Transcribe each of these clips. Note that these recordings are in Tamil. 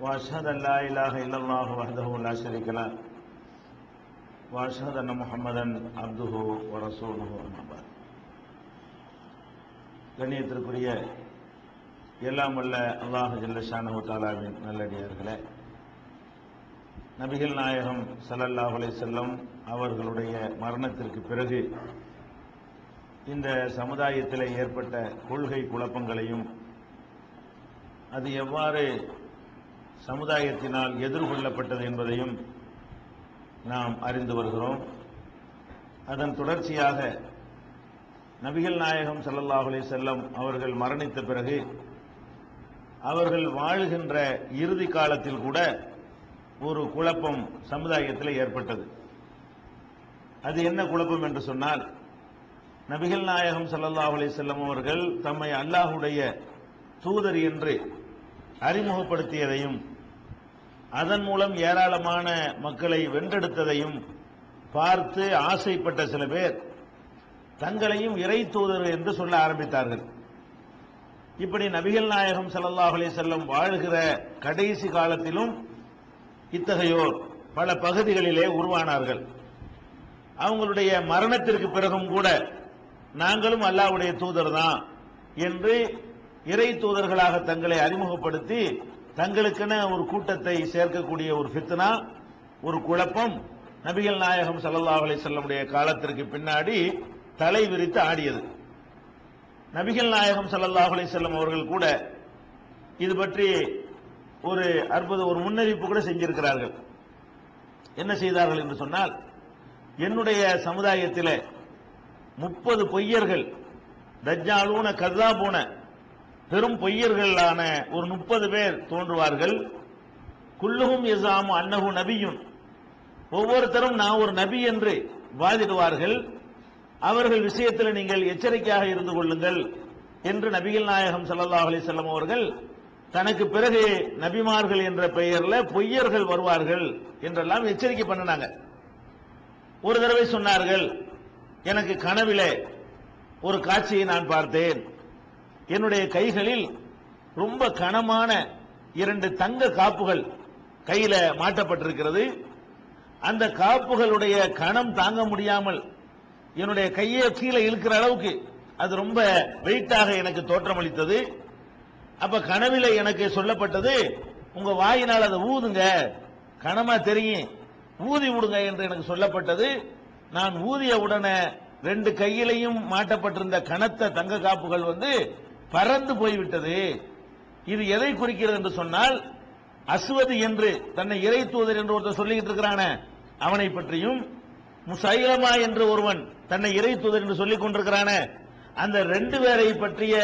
واشهد ان لا اله الا الله وحده لا شريك له واشهد ان محمدا عبده ورسوله اما بعد கண்ணியத்திற்குரிய எல்லாம் வல்ல அல்லாஹ் ஜல்லஷானஹு தாலாவின் நல்லடியார்களே நபிகள் நாயகம் ஸல்லல்லாஹு அலைஹி செல்லம் அவர்களுடைய மரணத்திற்கு பிறகு இந்த சமுதாயத்தில் ஏற்பட்ட கொள்கை குழப்பங்களையும் அது எவ்வாறு சமுதாயத்தினால் எதிர்கொள்ளப்பட்டது என்பதையும் நாம் அறிந்து வருகிறோம். அதன் தொடர்ச்சியாக நபிகள் நாயகம் ஸல்லல்லாஹு அலைஹி செல்லம் அவர்கள் மரணித்த பிறகு அவர்கள் வாழுகின்ற இறுதி காலத்தில் கூட ஒரு குழப்பம் சமுதாயத்தில் ஏற்பட்டது. அது என்ன குழப்பம் என்று சொன்னால் நபிகள் நாயகம் ஸல்லல்லாஹு அலைஹி செல்லம் அவர்கள் தம்மை அல்லாஹுடைய தூதர் என்று அறிமுகப்படுத்தியதையும் அதன் மூலம் ஏராளமான மக்களை வென்றெடுத்ததையும் பார்த்து ஆசைப்பட்ட சில பேர் தங்களையும் இறை தூதர் என்று சொல்ல ஆரம்பித்தார்கள். இப்படி நபிகள் நாயகம் சல்லாஹ் அலி செல்லம் வாழ்கிற கடைசி காலத்திலும் இத்தகையோர் பல பகுதிகளிலே உருவானார்கள். அவங்களுடைய மரணத்திற்கு பிறகும் கூட நாங்களும் அல்லாஹ்வுடைய தூதர் தான் என்று இறை தூதர்களாக தங்களை அறிமுகப்படுத்தி தங்களுக்குன்னு ஒரு கூட்டத்தை சேர்க்கக்கூடிய ஒரு ஃபித்னா ஒரு குழப்பம் நபிகள் நாயகம் ஸல்லல்லாஹு அலி செல்லமுடைய காலத்திற்கு பின்னாடி தலை விரித்து ஆடியது. நபிகள் நாயகம் ஸல்லல்லாஹு அலி செல்லம் அவர்கள் கூட இது பற்றி ஒரு அற்புத ஒரு முன்னறிவிப்பு கூட செஞ்சிருக்கிறார்கள். என்ன செய்தார்கள் என்று சொன்னால் என்னுடைய சமுதாயத்தில் முப்பது பொய்யர்கள் தஜ்ஜாலூன கதாபூன பெரும் பொய்யர்களான ஒரு முப்பது பேர் தோன்றுவார்கள். குல்லுகும் இசாம் அன்னகு நபியும் ஒவ்வொருத்தரும் நான் ஒரு நபி என்று வாதிடுவார்கள். அவர்கள் விஷயத்தில் நீங்கள் எச்சரிக்கையாக இருந்து கொள்ளுங்கள் என்று நபிகள் நாயகம் சல்லா அலைஹி அவர்கள் தனக்கு பிறகு நபிமார்கள் என்ற பெயர்ல பொய்யர்கள் வருவார்கள் என்றெல்லாம் எச்சரிக்கை பண்ணினாங்க. ஒரு தடவை சொன்னார்கள் எனக்கு கனவிலே ஒரு காட்சியை நான் பார்த்தேன். என்னுடைய கைகளில் ரொம்ப கனமான இரண்டு தங்க காப்புகள் கையில மாட்டப்பட்டிருக்கிறது. அந்த காப்புகளுடைய கணம் தாங்க முடியாமல் என்னுடைய கையை கீழே இழுக்கிற அளவுக்கு அது ரொம்ப வெயிட்டாக எனக்கு தோற்றமளித்தது. அப்ப கனவில் எனக்கு சொல்லப்பட்டது உங்க வாயினால் அதை ஊதுங்க. கனமா தெரியும். ஊதி விடுங்க என்று எனக்கு சொல்லப்பட்டது. நான் ஊதிய உடனே ரெண்டு கையிலையும் மாட்டப்பட்டிருந்த கனத்த தங்க காப்புகள் வந்து பறந்து போய்விட்டது. இது எதை குறிக்கிறது என்று சொன்னால் அஸ்வதி என்று தன்னை இறை தூதர் என்று ஒருத்தர் சொல்லிக்கிட்டு இருக்கிறான அவனை பற்றியும் முசைலமா என்று ஒருவன் தன்னை இறை தூதர் என்று சொல்லிக் கொண்டிருக்கிறான அந்த ரெண்டு பேரை பற்றிய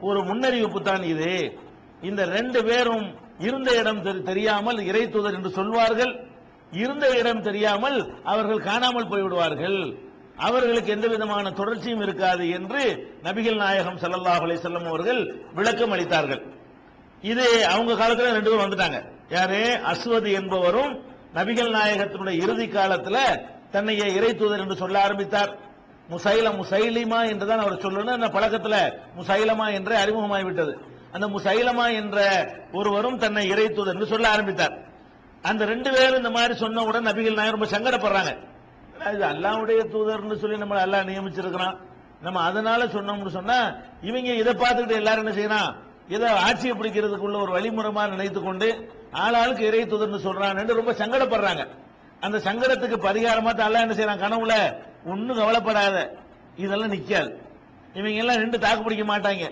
ஒரு முன்னறிவிப்பு தான் இது. இந்த ரெண்டு பேரும் இருந்த இடம் தெரி- தெரியாமல் இறை தூதர் என்று சொல்வார்கள் இருந்த இடம் தெரியாமல் அவர்கள் காணாமல் போய்விடுவார்கள். அவர்களுக்கு எந்த விதமான தொடர்ச்சியும் இருக்காது என்று நபிகள் நாயகம் சல்லாஹ் அலைஹி அவர்கள் விளக்கம் அளித்தார்கள். இது அவங்க காலத்துல ரெண்டு பேரும் வந்துட்டாங்க. யாரு? அஸ்வதி என்பவரும் நபிகள் நாயகத்தினுடைய இறுதி காலத்துல தன்னைய இறை தூதர் என்று சொல்ல ஆரம்பித்தார். முசைல முசைலிமா என்றுதான் அவர் சொல்லணும். அந்த பழக்கத்துல முசைலமா என்று அறிமுகமாகிவிட்டது அந்த முசைலமா என்ற ஒருவரும் தன்னை இறை தூதர் என்று சொல்ல ஆரம்பித்தார். அந்த ரெண்டு பேரும் இந்த மாதிரி சொன்ன உடனே நபிகள் நாயகம் ரொம்ப சங்கடப்படுறாங்க. அது அல்லாவுடைய தூதர்னு சொல்லி நம்ம அல்லா நியமிச்சிருக்கிறான். நம்ம அதனால சொன்னோம்னு சொன்னா இவங்க இதை பார்த்துக்கிட்டு எல்லாரும் என்ன செய்யறான் இதை ஆட்சியை பிடிக்கிறதுக்குள்ள ஒரு வழிமுறைமா நினைத்து கொண்டு ஆளாளுக்கு இறை தூதர்னு சொல்றான்னு ரொம்ப சங்கடப்படுறாங்க. அந்த சங்கடத்துக்கு பரிகாரமா தான் அல்லா என்ன செய்யறான்? கனவுல ஒன்னும் கவலைப்படாத இதெல்லாம் நிக்காது. இவங்க எல்லாம் ரெண்டு தாக்கு பிடிக்க மாட்டாங்க.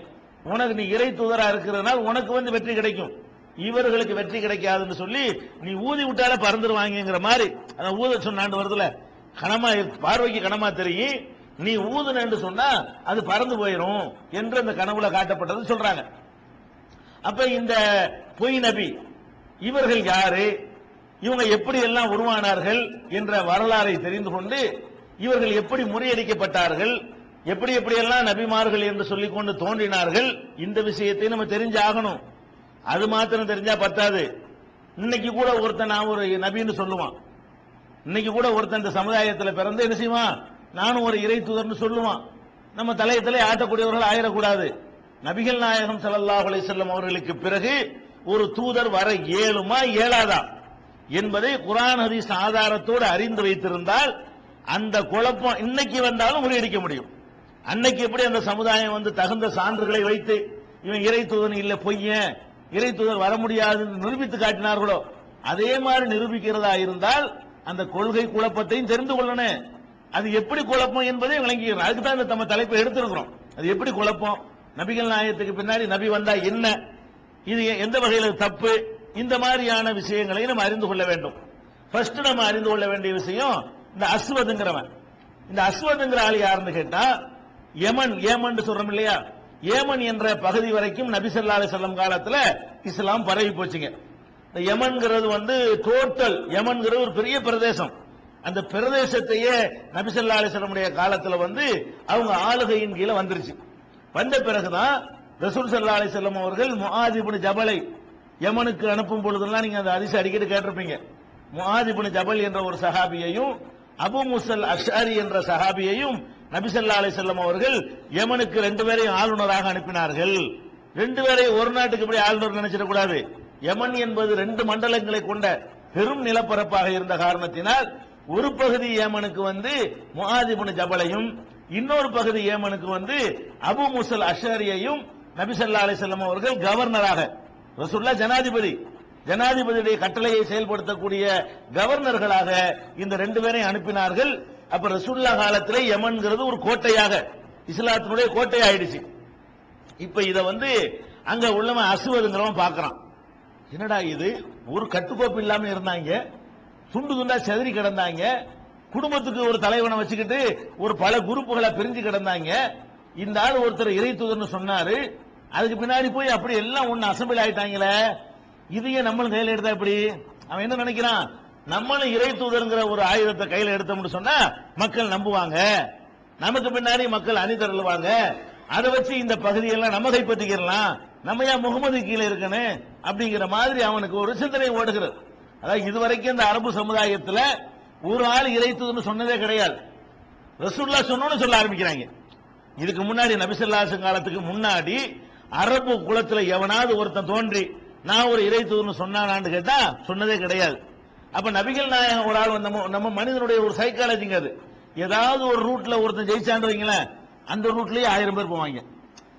உனக்கு நீ இறை தூதரா இருக்கிறதுனால உனக்கு வந்து வெற்றி கிடைக்கும். இவர்களுக்கு வெற்றி கிடைக்காதுன்னு சொல்லி நீ ஊதி விட்டாலே பறந்துருவாங்கிற மாதிரி. அந்த ஊத சொன்னாண்டு வருதுல கனமா பார்வைக்கு கனமா தெரியும். நீ ஊதுனன்னு சொன்னா அது பறந்து போயிடும் என்று அந்த கனவுல காட்டப்பட்டது சொல்றாங்க. அப்ப இந்த பொய் நபி இவர்கள் யாரு? இவங்க எப்படி எல்லாம் உருவானார்கள் என்ற வரலாறை தெரிந்து கொண்டு இவர்கள் எப்படி முறியடிக்கப்பட்டார்கள் எப்படி எப்படியெல்லாம் நபிமார்கள் என்று சொல்லிக் கொண்டு தோன்றினார்கள் இந்த விஷயத்தை நம்ம தெரிஞ்சாகணும். அது மாத்திரம் தெரிஞ்சா பத்தாது. இன்னைக்கு கூட ஒருத்தன் நான் ஒரு நபின்னு சொல்லுவான். இன்னைக்கு கூட ஒருத்தன் இந்த சமுதாயத்தில் பிறந்து என்ன செய்வான்? நானும் ஒரு இறை தூதர்னு சொல்லுவான். நம்ம தலையத்திலே ஆட்டக்கூடியவர்கள் ஆயிடக்கூடாது. நபிகள் நாயகம் ஸல்லல்லாஹு செல்லும் அவர்களுக்கு பிறகு ஒரு தூதர் வர இயலுமா இயலாதா என்பதை குரான் ஹதீஸ் ஆதாரத்தோடு அறிந்து வைத்திருந்தால் அந்த குழப்பம் இன்னைக்கு வந்தாலும் முறியடிக்க முடியும். அன்னைக்கு எப்படி அந்த சமுதாயம் வந்து தகுந்த சான்றுகளை வைத்து இவன் இறை தூதன் இல்லை பொய்யன் இறை தூதர் வர முடியாதுன்னு நிரூபித்து காட்டினார்களோ? அதே மாதிரி நிரூபிக்கிறதா இருந்தால் அந்த கொள்கை குழப்பத்தையும் தெரிந்து கொள்ளணும் அது எப்படி குழப்பம் என்பதை விளங்கிக்கிறோம் அதுக்கு தான் இந்த நம்ம தலைப்பை எடுத்திருக்கிறோம். அது எப்படி குழப்பம்? நபிகள் நாயகத்துக்கு பின்னாடி நபி வந்தா என்ன? இது எந்த வகையில் தப்பு? இந்த மாதிரியான விஷயங்களை நம்ம அறிந்து கொள்ள வேண்டும். ஃபர்ஸ்ட் நம்ம அறிந்து கொள்ள வேண்டிய விஷயம் இந்த அஸ்வதுங்கிறவன். இந்த அஸ்வதுங்கிற ஆள் யாருன்னு கேட்டா யமன் ஏமன் சொல்றோம் இல்லையா? ஏமன் என்ற பகுதி வரைக்கும் நபி ஸல்லல்லாஹு அலைஹி வஸல்லம் காலத்துல இஸ்லாம் பரவி போச்சுங்க. இந்த யமன்கிறது வந்து டோட்டல் யமன்கிறது ஒரு பெரிய பிரதேசம். அந்த பிரதேசத்தையே நபிசல்லா அலிஸ்லமுடைய காலத்தில் வந்து அவங்க ஆளுகையின் கீழே வந்துருச்சு. வந்த பிறகுதான் ரசூல் சல்லா அலைஹி அவர்கள் முஆத் ஜபலை யமனுக்கு அனுப்பும் பொழுதெல்லாம் நீங்க அந்த அதிசயம் அடிக்கடி கேட்டிருப்பீங்க. முஆத் ஜபல் என்ற ஒரு சஹாபியையும் அபு முசல் அஷாரி என்ற சஹாபியையும் நபிசல்லா அலிசல்லம் அவர்கள் யமனுக்கு ரெண்டு பேரையும் ஆளுநராக அனுப்பினார்கள். ரெண்டு பேரையும் ஒரு நாட்டுக்கு இப்படி ஆளுநர் நினைச்சிடக்கூடாது. யமன் என்பது ரெண்டு மண்டலங்களை கொண்ட பெரும் நிலப்பரப்பாக இருந்த காரணத்தினால் ஒரு பகுதி ஏமனுக்கு வந்து முஹாஜிபுன் ஜபலையும் இன்னொரு பகுதி ஏமனுக்கு வந்து அபு முசல் அஷரியையும் நபிசல்லா ஸல்லல்லாஹு அவர்கள் கவர்னராக ரசூல்லா ஜனாதிபதி ஜனாதிபதியுடைய கட்டளையை செயல்படுத்தக்கூடிய கவர்னர்களாக இந்த ரெண்டு பேரையும் அனுப்பினார்கள். அப்ப ரசூல்லா காலத்தில் யமன்கிறது ஒரு கோட்டையாக இஸ்லாத்தினுடைய கோட்டை ஆயிடுச்சு இப்ப இதை வந்து அங்க உள்ளவன் அசுவதுங்கிறவன் பார்க்கறான் என்னடா இது? ஒரு கட்டுக்கோப்பு இல்லாம இருந்தாங்க. துண்டு துண்டா செதறி கிடந்தாங்க. குடும்பத்துக்கு ஒரு தலைவனை வச்சுக்கிட்டு ஒரு பல குரூப்புகளை பிரிஞ்சு கிடந்தாங்க. இந்த ஆள் ஒருத்தர் இறை தூதர்னு சொன்னாரு. அதுக்கு பின்னாடி போய் அப்படி எல்லாம் ஒண்ணு அசம்பிள் ஆயிட்டாங்களே. இதையே நம்மளும் கையில எடுத்தா எப்படி அவன் என்ன நினைக்கிறான்? நம்மளும் இறை தூதர்ங்கிற ஒரு ஆயுதத்தை கையில எடுத்தோம்னு சொன்னா மக்கள் நம்புவாங்க. நமக்கு பின்னாடி மக்கள் அணி திரளுவாங்க. அதை வச்சு இந்த பகுதியெல்லாம் நம்ம கைப்பற்றிக்கிறலாம் நம்ம ஏன் முகமது கீழே இருக்கணும்? அப்படிங்கிற மாதிரி அவனுக்கு ஒரு சிந்தனை ஓடுகிறது. அதாவது இதுவரைக்கும் இந்த அரபு சமுதாயத்தில் ஒரு ஆள் இறைத்ததுன்னு சொன்னதே கிடையாது. ரசூல்லா சொன்னோன்னு சொல்ல ஆரம்பிக்கிறாங்க. இதுக்கு முன்னாடி நபிசல்லாசு காலத்துக்கு முன்னாடி அரபு குலத்துல எவனாவது ஒருத்தன் தோன்றி நான் ஒரு இறைத்துதுன்னு சொன்னானான்னு கேட்டா சொன்னதே கிடையாது. அப்ப நபிகள் நாயகம் ஒரு ஆள் நம்ம நம்ம மனிதனுடைய ஒரு சைக்காலஜிங்க அது. ஏதாவது ஒரு ரூட்ல ஒருத்தன் ஜெயிச்சான்னு வைங்களேன் அந்த ரூட்லயே ஆயிரம் பேர் போவாங்க.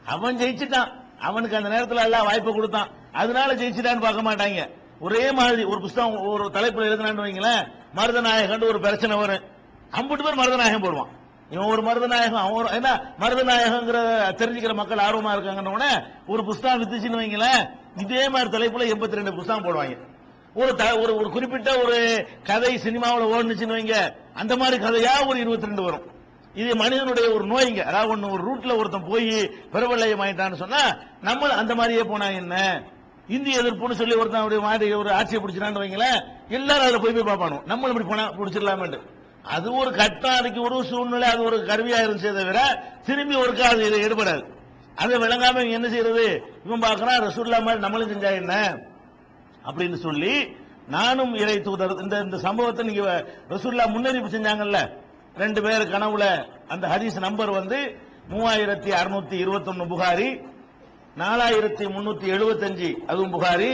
அவன் ஜெயிச்சுட்டான். அவனுக்கு அந்த நேரத்தில் எல்லாம் வாய்ப்பு கொடுத்தான். அதனால ஜெயிச்சிட்டான்னு பார்க்க மாட்டாங்க. ஒரே மாதிரி ஒரு புஸ்தகம் ஒரு தலைப்புல எழுதினான்னு வைங்களேன் மருதநாயகன் ஒரு பிரச்சனை வரும். அம்பிட்டு பேர் மருதநாயகம் போடுவான். இவன் ஒரு மருதநாயகம் அவன் ஒரு என்ன மருதநாயகங்கிற தெரிஞ்சுக்கிற மக்கள் ஆர்வமா இருக்காங்கன்னு உடனே ஒரு புஸ்தகம் வித்துச்சுன்னு வைங்களேன் இதே மாதிரி தலைப்புல எண்பத்தி ரெண்டு புஸ்தகம் போடுவாங்க. ஒரு த- ஒரு ஒரு குறிப்பிட்ட ஒரு கதை சினிமாவில் ஓடுனுச்சுன்னு வைங்க அந்த மாதிரி கதையா ஒரு இருபத்தி ரெண்டு வரும். இது மனிதனுடைய ஒரு நோய்ங்க. அதாவது ஒன்று ஒரு ரூட்ல ஒருத்தன் போய் பிரபலயம் ஆயிட்டான்னு சொன்னா நம்ம அந்த மாதிரியே போனா என்ன? இந்திய எதிர்ப்புன்னு சொல்லி ஒருத்தன் அப்படி மாதிரி ஒரு ஆட்சியை பிடிச்சிடான்னு வைங்களேன் எல்லாரும் அதில் போய் போய் பார்ப்பானோ நம்மளும் இப்படி போனா பிடிச்சிடலாமேட்டு அது ஒரு கட்டம் அதுக்கு ஒரு சூழ்நிலை அது ஒரு கருவியா இருந்துச்சே தவிர திரும்பி ஒருக்கா அது இது ஈடுபடாது அதை விளங்காம இவன் என்ன செய்யறது? இவன் பார்க்கறான் ரசூல்லா மாதிரி நம்மளும் செஞ்சா என்ன? அப்படின்னு சொல்லி நானும் இறை தூதர் இந்த இந்த சம்பவத்தை நீங்க ரசூல்லா முன்னறிவிப்பு செஞ்சாங்கல்ல ரெண்டு பேர் கனவுல அந்த ஹதீஸ் நம்பர் வந்து மூவாயிரத்தி அறுநூத்தி இருபத்தொன்னு புகாரி நாலாயிரத்தி முன்னூத்தி எழுபத்தஞ்சு அதுவும் புகாரி.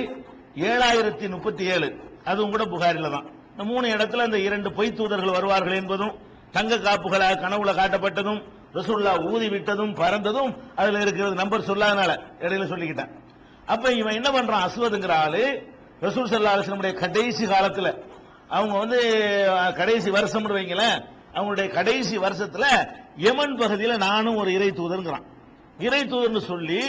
ஏழாயிரத்தி முப்பத்தி ஏழு அதுவும் கூட புகாரில தான். இந்த மூணு இடத்துல இந்த இரண்டு பொய் தூதர்கள் வருவார்கள் என்பதும் தங்க காப்புகளாக கனவுல காட்டப்பட்டதும் ரசூல்லா ஊதி விட்டதும் பறந்ததும் அதுல இருக்கிறது நம்பர் சொல்லாதனால இடையில சொல்லிக்கிட்டேன். அப்ப இவன் என்ன பண்றான்? அஸ்வதுங்கிற ஆளு ரசூல் சல்லா அலிஸ்லமுடைய கடைசி காலத்துல அவங்க வந்து கடைசி வருஷம் வைங்களேன் அவங்களுடைய கடைசி வருஷத்துல யமன் பகுதியில் நானும் ஒரு இறை தூதருங்கிறான். இறை தூதர்னு சொல்லி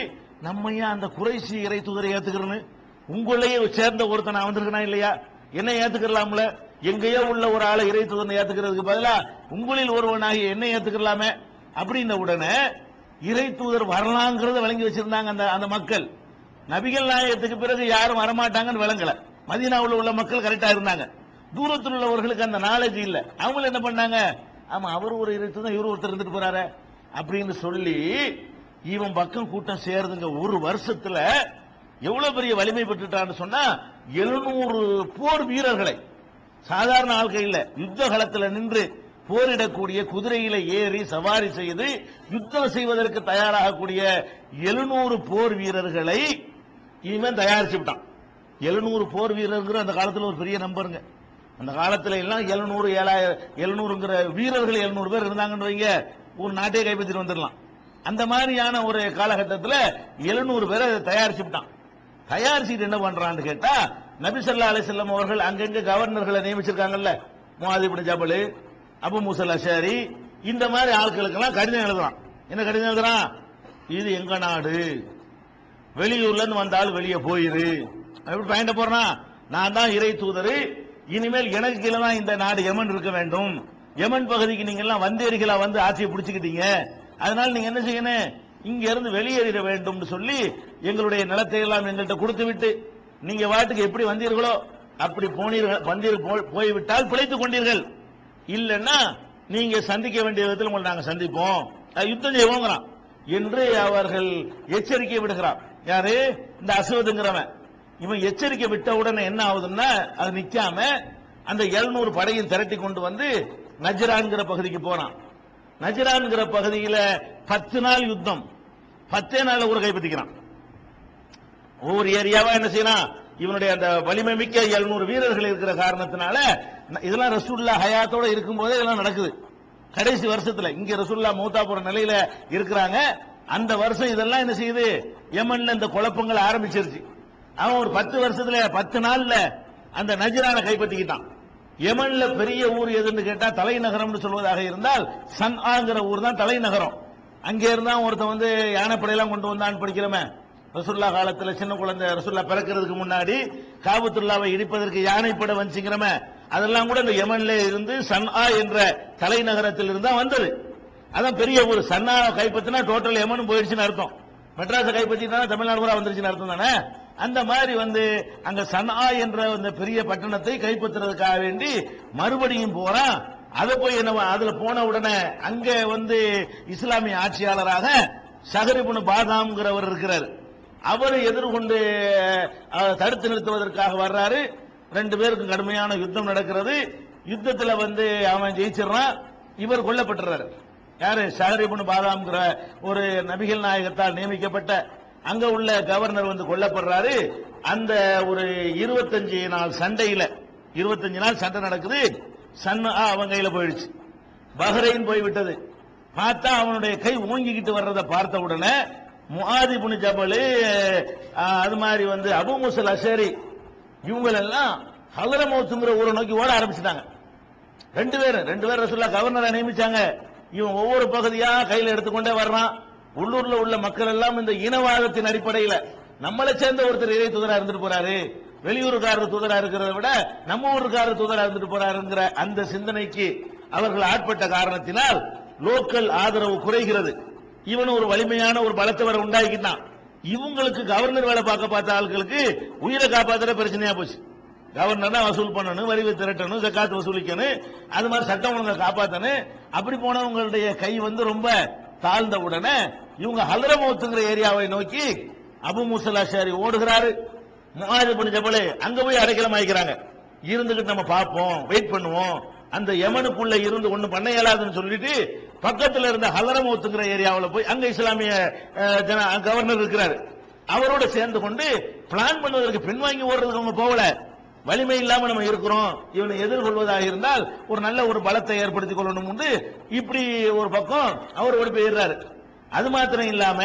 நம்ம ஏன் அந்த குறைசி இறை தூதரை ஏத்துக்கிறேன்னு? உங்களையே சேர்ந்த ஒருத்தன் நான் வந்திருக்கனா இல்லையா? என்ன ஏத்துக்கலாம்ல? எங்கேயோ உள்ள ஒரு ஆளை இறை தூதனை ஏத்துக்கிறதுக்கு பதிலா உங்களில் ஒருவனாகி என்ன ஏத்துக்கலாமே? அப்படின்ன உடனே இறை தூதர் வரலாங்கிறத விளங்கி வச்சிருந்தாங்க அந்த அந்த மக்கள். நபிகள் நாயகத்துக்கு பிறகு யாரும் வரமாட்டாங்கன்னு விளங்கல. மதினாவில் உள்ள மக்கள் கரெக்டா இருந்தாங்க. தூரத்தில் உள்ளவர்களுக்கு அந்த நாலேஜ் இல்ல. அவங்களும் என்ன பண்ணாங்க? ஆமா அவர் ஒரு இறை தூதர் இவர் ஒருத்தர் இருந்துட்டு போறாரு அப்படின்னு சொல்லி இவன் பக்கம் கூட்டம் சேருதுங்க ஒரு வருஷத்துல எவ்வளவு பெரிய வலிமை பெற்றுட்டான்னு சொன்னா எழுநூறு போர் வீரர்களை. சாதாரண ஆள்கையில் யுத்த களத்துல நின்று போரிடக்கூடிய குதிரையில ஏறி சவாரி செய்து யுத்தம் செய்வதற்கு தயாராகக்கூடிய எழுநூறு போர் வீரர்களை இவன் தயாரிச்சு விட்டான். எழுநூறு போர் வீரர்கள் அந்த காலத்தில் ஒரு பெரிய நம்பருங்க. அந்த காலத்துல எல்லாம் எழுநூறு ஏழாயிரம் எழுநூறுங்கிற வீரர்கள் எழுநூறு பேர் இருந்தாங்கன்னு வைங்க ஒரு நாட்டையே கைப்பற்றிட்டு வந்துடலாம். அந்த மாதிரியான ஒரு காலகட்டத்தில் எழுநூறு பேரை தயாரிச்சுட்டான். தயாரிச்சுட்டு என்ன பண்றான்னு கேட்டா நபி அலிசல்லம் அவர்கள் அங்கங்க கவர்னர்களை நியமிச்சிருக்காங்கல்ல. முஆதிபின் ஜபலு அபு முசல் அஷாரி இந்த மாதிரி ஆட்களுக்கெல்லாம் கடிதம் எழுதுறான். என்ன கடிதம் எழுதுறான்? இது எங்க நாடு? வெளியூர்ல இருந்து வந்தாலும் வெளியே போயிரு. எப்படி பயண்ட போறான்? நான் தான் இறை தூதரு. இனிமேல் எனக்கு கீழே தான் இந்த நாடு எமன் இருக்க வேண்டும். எமன் பகுதிக்கு நீங்க எல்லாம் வந்தேரிகளா வந்து ஆட்சியை பிடிச்சுக்கிட்டீங்க. அதனால நீங்க என்ன செய்யணும்? இங்க இருந்து வெளியேறிட வேண்டும்னு சொல்லி எங்களுடைய நிலத்தை எல்லாம் எங்கள்கிட்ட கொடுத்து விட்டு நீங்க வாட்டுக்கு எப்படி வந்தீர்களோ அப்படி போனீர்கள் வந்தீர் போய்விட்டால் பிழைத்துக் கொண்டீர்கள். இல்லைன்னா நீங்க சந்திக்க வேண்டிய விதத்தில் உங்களை நாங்க சந்திப்போம். யுத்தம் செய்வோங்கிறான். என்று அவர்கள் எச்சரிக்கை விடுகிறான். யாரு? இந்த அசுவதுங்கிறவன். இவன் எச்சரிக்கை விட்ட உடனே என்ன ஆகுதுன்னா அது நிக்காம அந்த 700 படையும் திரட்டி கொண்டு வந்து நஜ்ரான்கிற பகுதிக்கு போறான் நஜரான்கிற பகுதியில பத்து நாள் யுத்தம். பத்தே நாள்ல ஊரை கைப்பற்றிக்கிறான். ஒவ்வொரு ஏரியாவா என்ன செய்யலாம் இவனுடைய அந்த வலிமை மிக்க 700 வீரர்கள் இருக்கிற காரணத்தினால இதெல்லாம் ரசூல்லா ஹயாத்தோட இருக்கும்போதே இதெல்லாம் நடக்குது. கடைசி வருஷத்துல இங்க ரசூல்லா மௌத்தா போற நிலையில இருக்கிறாங்க. அந்த வருஷம் இதெல்லாம் என்ன செய்யுது? யமன்ல இந்த குழப்பங்கள் ஆரம்பிச்சிருச்சு. அவன் ஒரு பத்து வருஷத்துல பத்து நாள்ல அந்த நஜரான கைப்பற்றிக்கிட்டான். யமன்ல பெரிய ஊர் எதுன்னு கேட்டா தலைநகரம்னு சொல்வதாக இருந்தால் சன்ஆங்கிற ஊர் தான் தலைநகரம். அங்கே இருந்தா ஒருத்தன் வந்து யானைப்படையெல்லாம் கொண்டு வந்தான்னு படிக்கிறோமே. ரசுல்லா காலத்துல சின்ன குழந்தை ரசுல்லா பிறக்கிறதுக்கு முன்னாடி காபத்துல்லாவை இடிப்பதற்கு யானைப்படை வந்துச்சுங்கிறமே. அதெல்லாம் கூட இந்த யமன்ல இருந்து சன்ஆ என்ற தலைநகரத்தில் இருந்தா வந்தது. அதான் பெரிய ஊர். சன்னா கைப்பற்றினா டோட்டல் யமனும் போயிடுச்சுன்னு அர்த்தம். மெட்ராஸை கைப்பற்றினா தமிழ்நாடு கூட வந்துருச்சுன்னு அர்த்தம் தானே? அந்த மாதிரி வந்து அங்க சனா என்ற அந்த பெரிய பட்டணத்தை கைப்பற்றுறதுக்காக வேண்டி மறுபடியும் போறான். அதை போய் என்ன அதுல போன உடனே அங்க வந்து இஸ்லாமிய ஆட்சியாளராக சஹரிபுன் பாதாம்ங்கிறவர் இருக்கிறார். அவரை எதிர்கொண்டு தடுத்து நிறுத்துவதற்காக வர்றாரு. ரெண்டு பேருக்கும் கடுமையான யுத்தம் நடக்கிறது. யுத்தத்துல வந்து அவன் ஜெயிச்சிடுறான். இவர் கொல்லப்பட்டுறாரு. யாரு? சஹரிபுன் பாதாம்ங்கிற ஒரு நபிகள் நாயகத்தால் நியமிக்கப்பட்ட அங்க உள்ள கவர்னர் வந்து கொல்லப்படுறாரு. அந்த ஒரு இருபத்தஞ்சு நாள் சண்டையில இருபத்தஞ்சு நாள் சண்டை நடக்குது. சன் அவன் கையில போயிடுச்சு. பஹ்ரைன் போய்விட்டது பார்த்தா அவனுடைய கை ஓங்கிக்கிட்டு வர்றதை பார்த்த உடனே முஹாதி புனி ஜபலு அது மாதிரி வந்து அபு முசல் அஷரி இவங்களெல்லாம் ஹலரமௌத்துங்கிற ஊரை நோக்கி ஓட ஆரம்பிச்சிட்டாங்க. ரெண்டு பேரும் ரெண்டு பேர் ரசூல்லா கவர்னரை நியமிச்சாங்க. இவன் ஒவ்வொரு பகுதியா கையில் எடுத்துக்கொண்டே வர்றான். உள்ளூர்ல உள்ள மக்கள் எல்லாம் இந்த இனவாதத்தின் அடிப்படையில நம்மளை சேர்ந்த ஒருத்தர் இறை தூதரா இருந்துட்டு போறாரு. வெளியூருக்காரர் தூதரா இருக்கிறத விட நம்ம ஊருக்காரர் தூதரா இருந்துட்டு போறாருங்கிற அந்த சிந்தனைக்கு அவர்கள் ஆட்பட்ட காரணத்தினால் லோக்கல் ஆதரவு குறைகிறது. இவன் ஒரு வலிமையான ஒரு பலத்தவரை உண்டாக்கிட்டான். இவங்களுக்கு கவர்னர் வேலை பார்க்க பார்த்த ஆட்களுக்கு உயிரை காப்பாத்துற பிரச்சனையா போச்சு. கவர்னர் வசூல் பண்ணணும் வரி திரட்டணும் ஜக்காத்து வசூலிக்கணும் அது மாதிரி சட்டம் ஒழுங்கை காப்பாற்றணும் அப்படி போனவங்களுடைய கை வந்து ரொம்ப தாழ்ந்த உடனே இவங்க ஹலரமௌத்துங்கிற ஏரியாவை நோக்கி அபு முசலாஷாரி ஓடுகிறாரு. முகாஜிபின் ஜபலே அங்க போய் அடைக்கலம் ஆயிக்கிறாங்க இருந்துகிட்டு நம்ம பார்ப்போம் வெயிட் பண்ணுவோம். அந்த யமனுக்குள்ள இருந்து ஒண்ணு பண்ண இயலாதுன்னு சொல்லிட்டு பக்கத்துல இருந்த ஹலரமௌத்துங்கிற ஏரியாவில் போய் அங்க இஸ்லாமிய ஜன- கவர்னர் இருக்கிறாரு. அவரோட சேர்ந்து கொண்டு பிளான் பண்ணுவதற்கு பின்வாங்கி ஓடுறதுக்கு அவங்க போகல. வலிமை இல்லாம நம்ம இருக்கிறோம். இவனை எதிர்கொள்வதாக இருந்தால் ஒரு நல்ல ஒரு பலத்தை ஏற்படுத்திக் கொள்ளணும் உண்டு இப்படி ஒரு பக்கம் அவர் ஓடி போயிடுறாரு. அது மாத்திரம் இல்லாம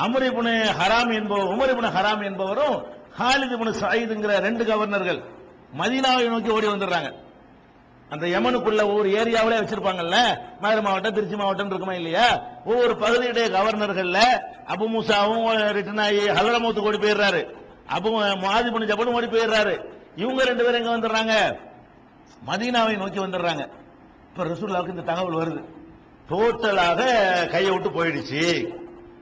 அமரிபுன ஹராம் என்பவர் உமரிபுன ஹராம் என்பவரும் ஹாலிதுபுன சாயிதுங்கிற ரெண்டு கவர்னர்கள் மதீனாவை நோக்கி ஓடி வந்துடுறாங்க. அந்த யமனுக்குள்ள ஒவ்வொரு ஏரியாவிலே வச்சிருப்பாங்கல்ல? மதுரை மாவட்டம் திருச்சி மாவட்டம் இருக்குமா இல்லையா? ஒவ்வொரு பகுதியுடைய கவர்னர்கள்ல அபு மூசாவும் ரிட்டன் ஆகி ஹலரமூத்து ஓடி போயிடுறாரு. அபு மாதிபுன ஜபனும் ஓடி போயிடுறாரு. இவங்க ரெண்டு பேரும் எங்க வந்துடுறாங்க? மதீனாவை நோக்கி வந்துடுறாங்க. இப்ப ரசூல்லாவுக்கு இந்த தகவல் வருது. டோட்டலாக கையை விட்டு போயிடுச்சு.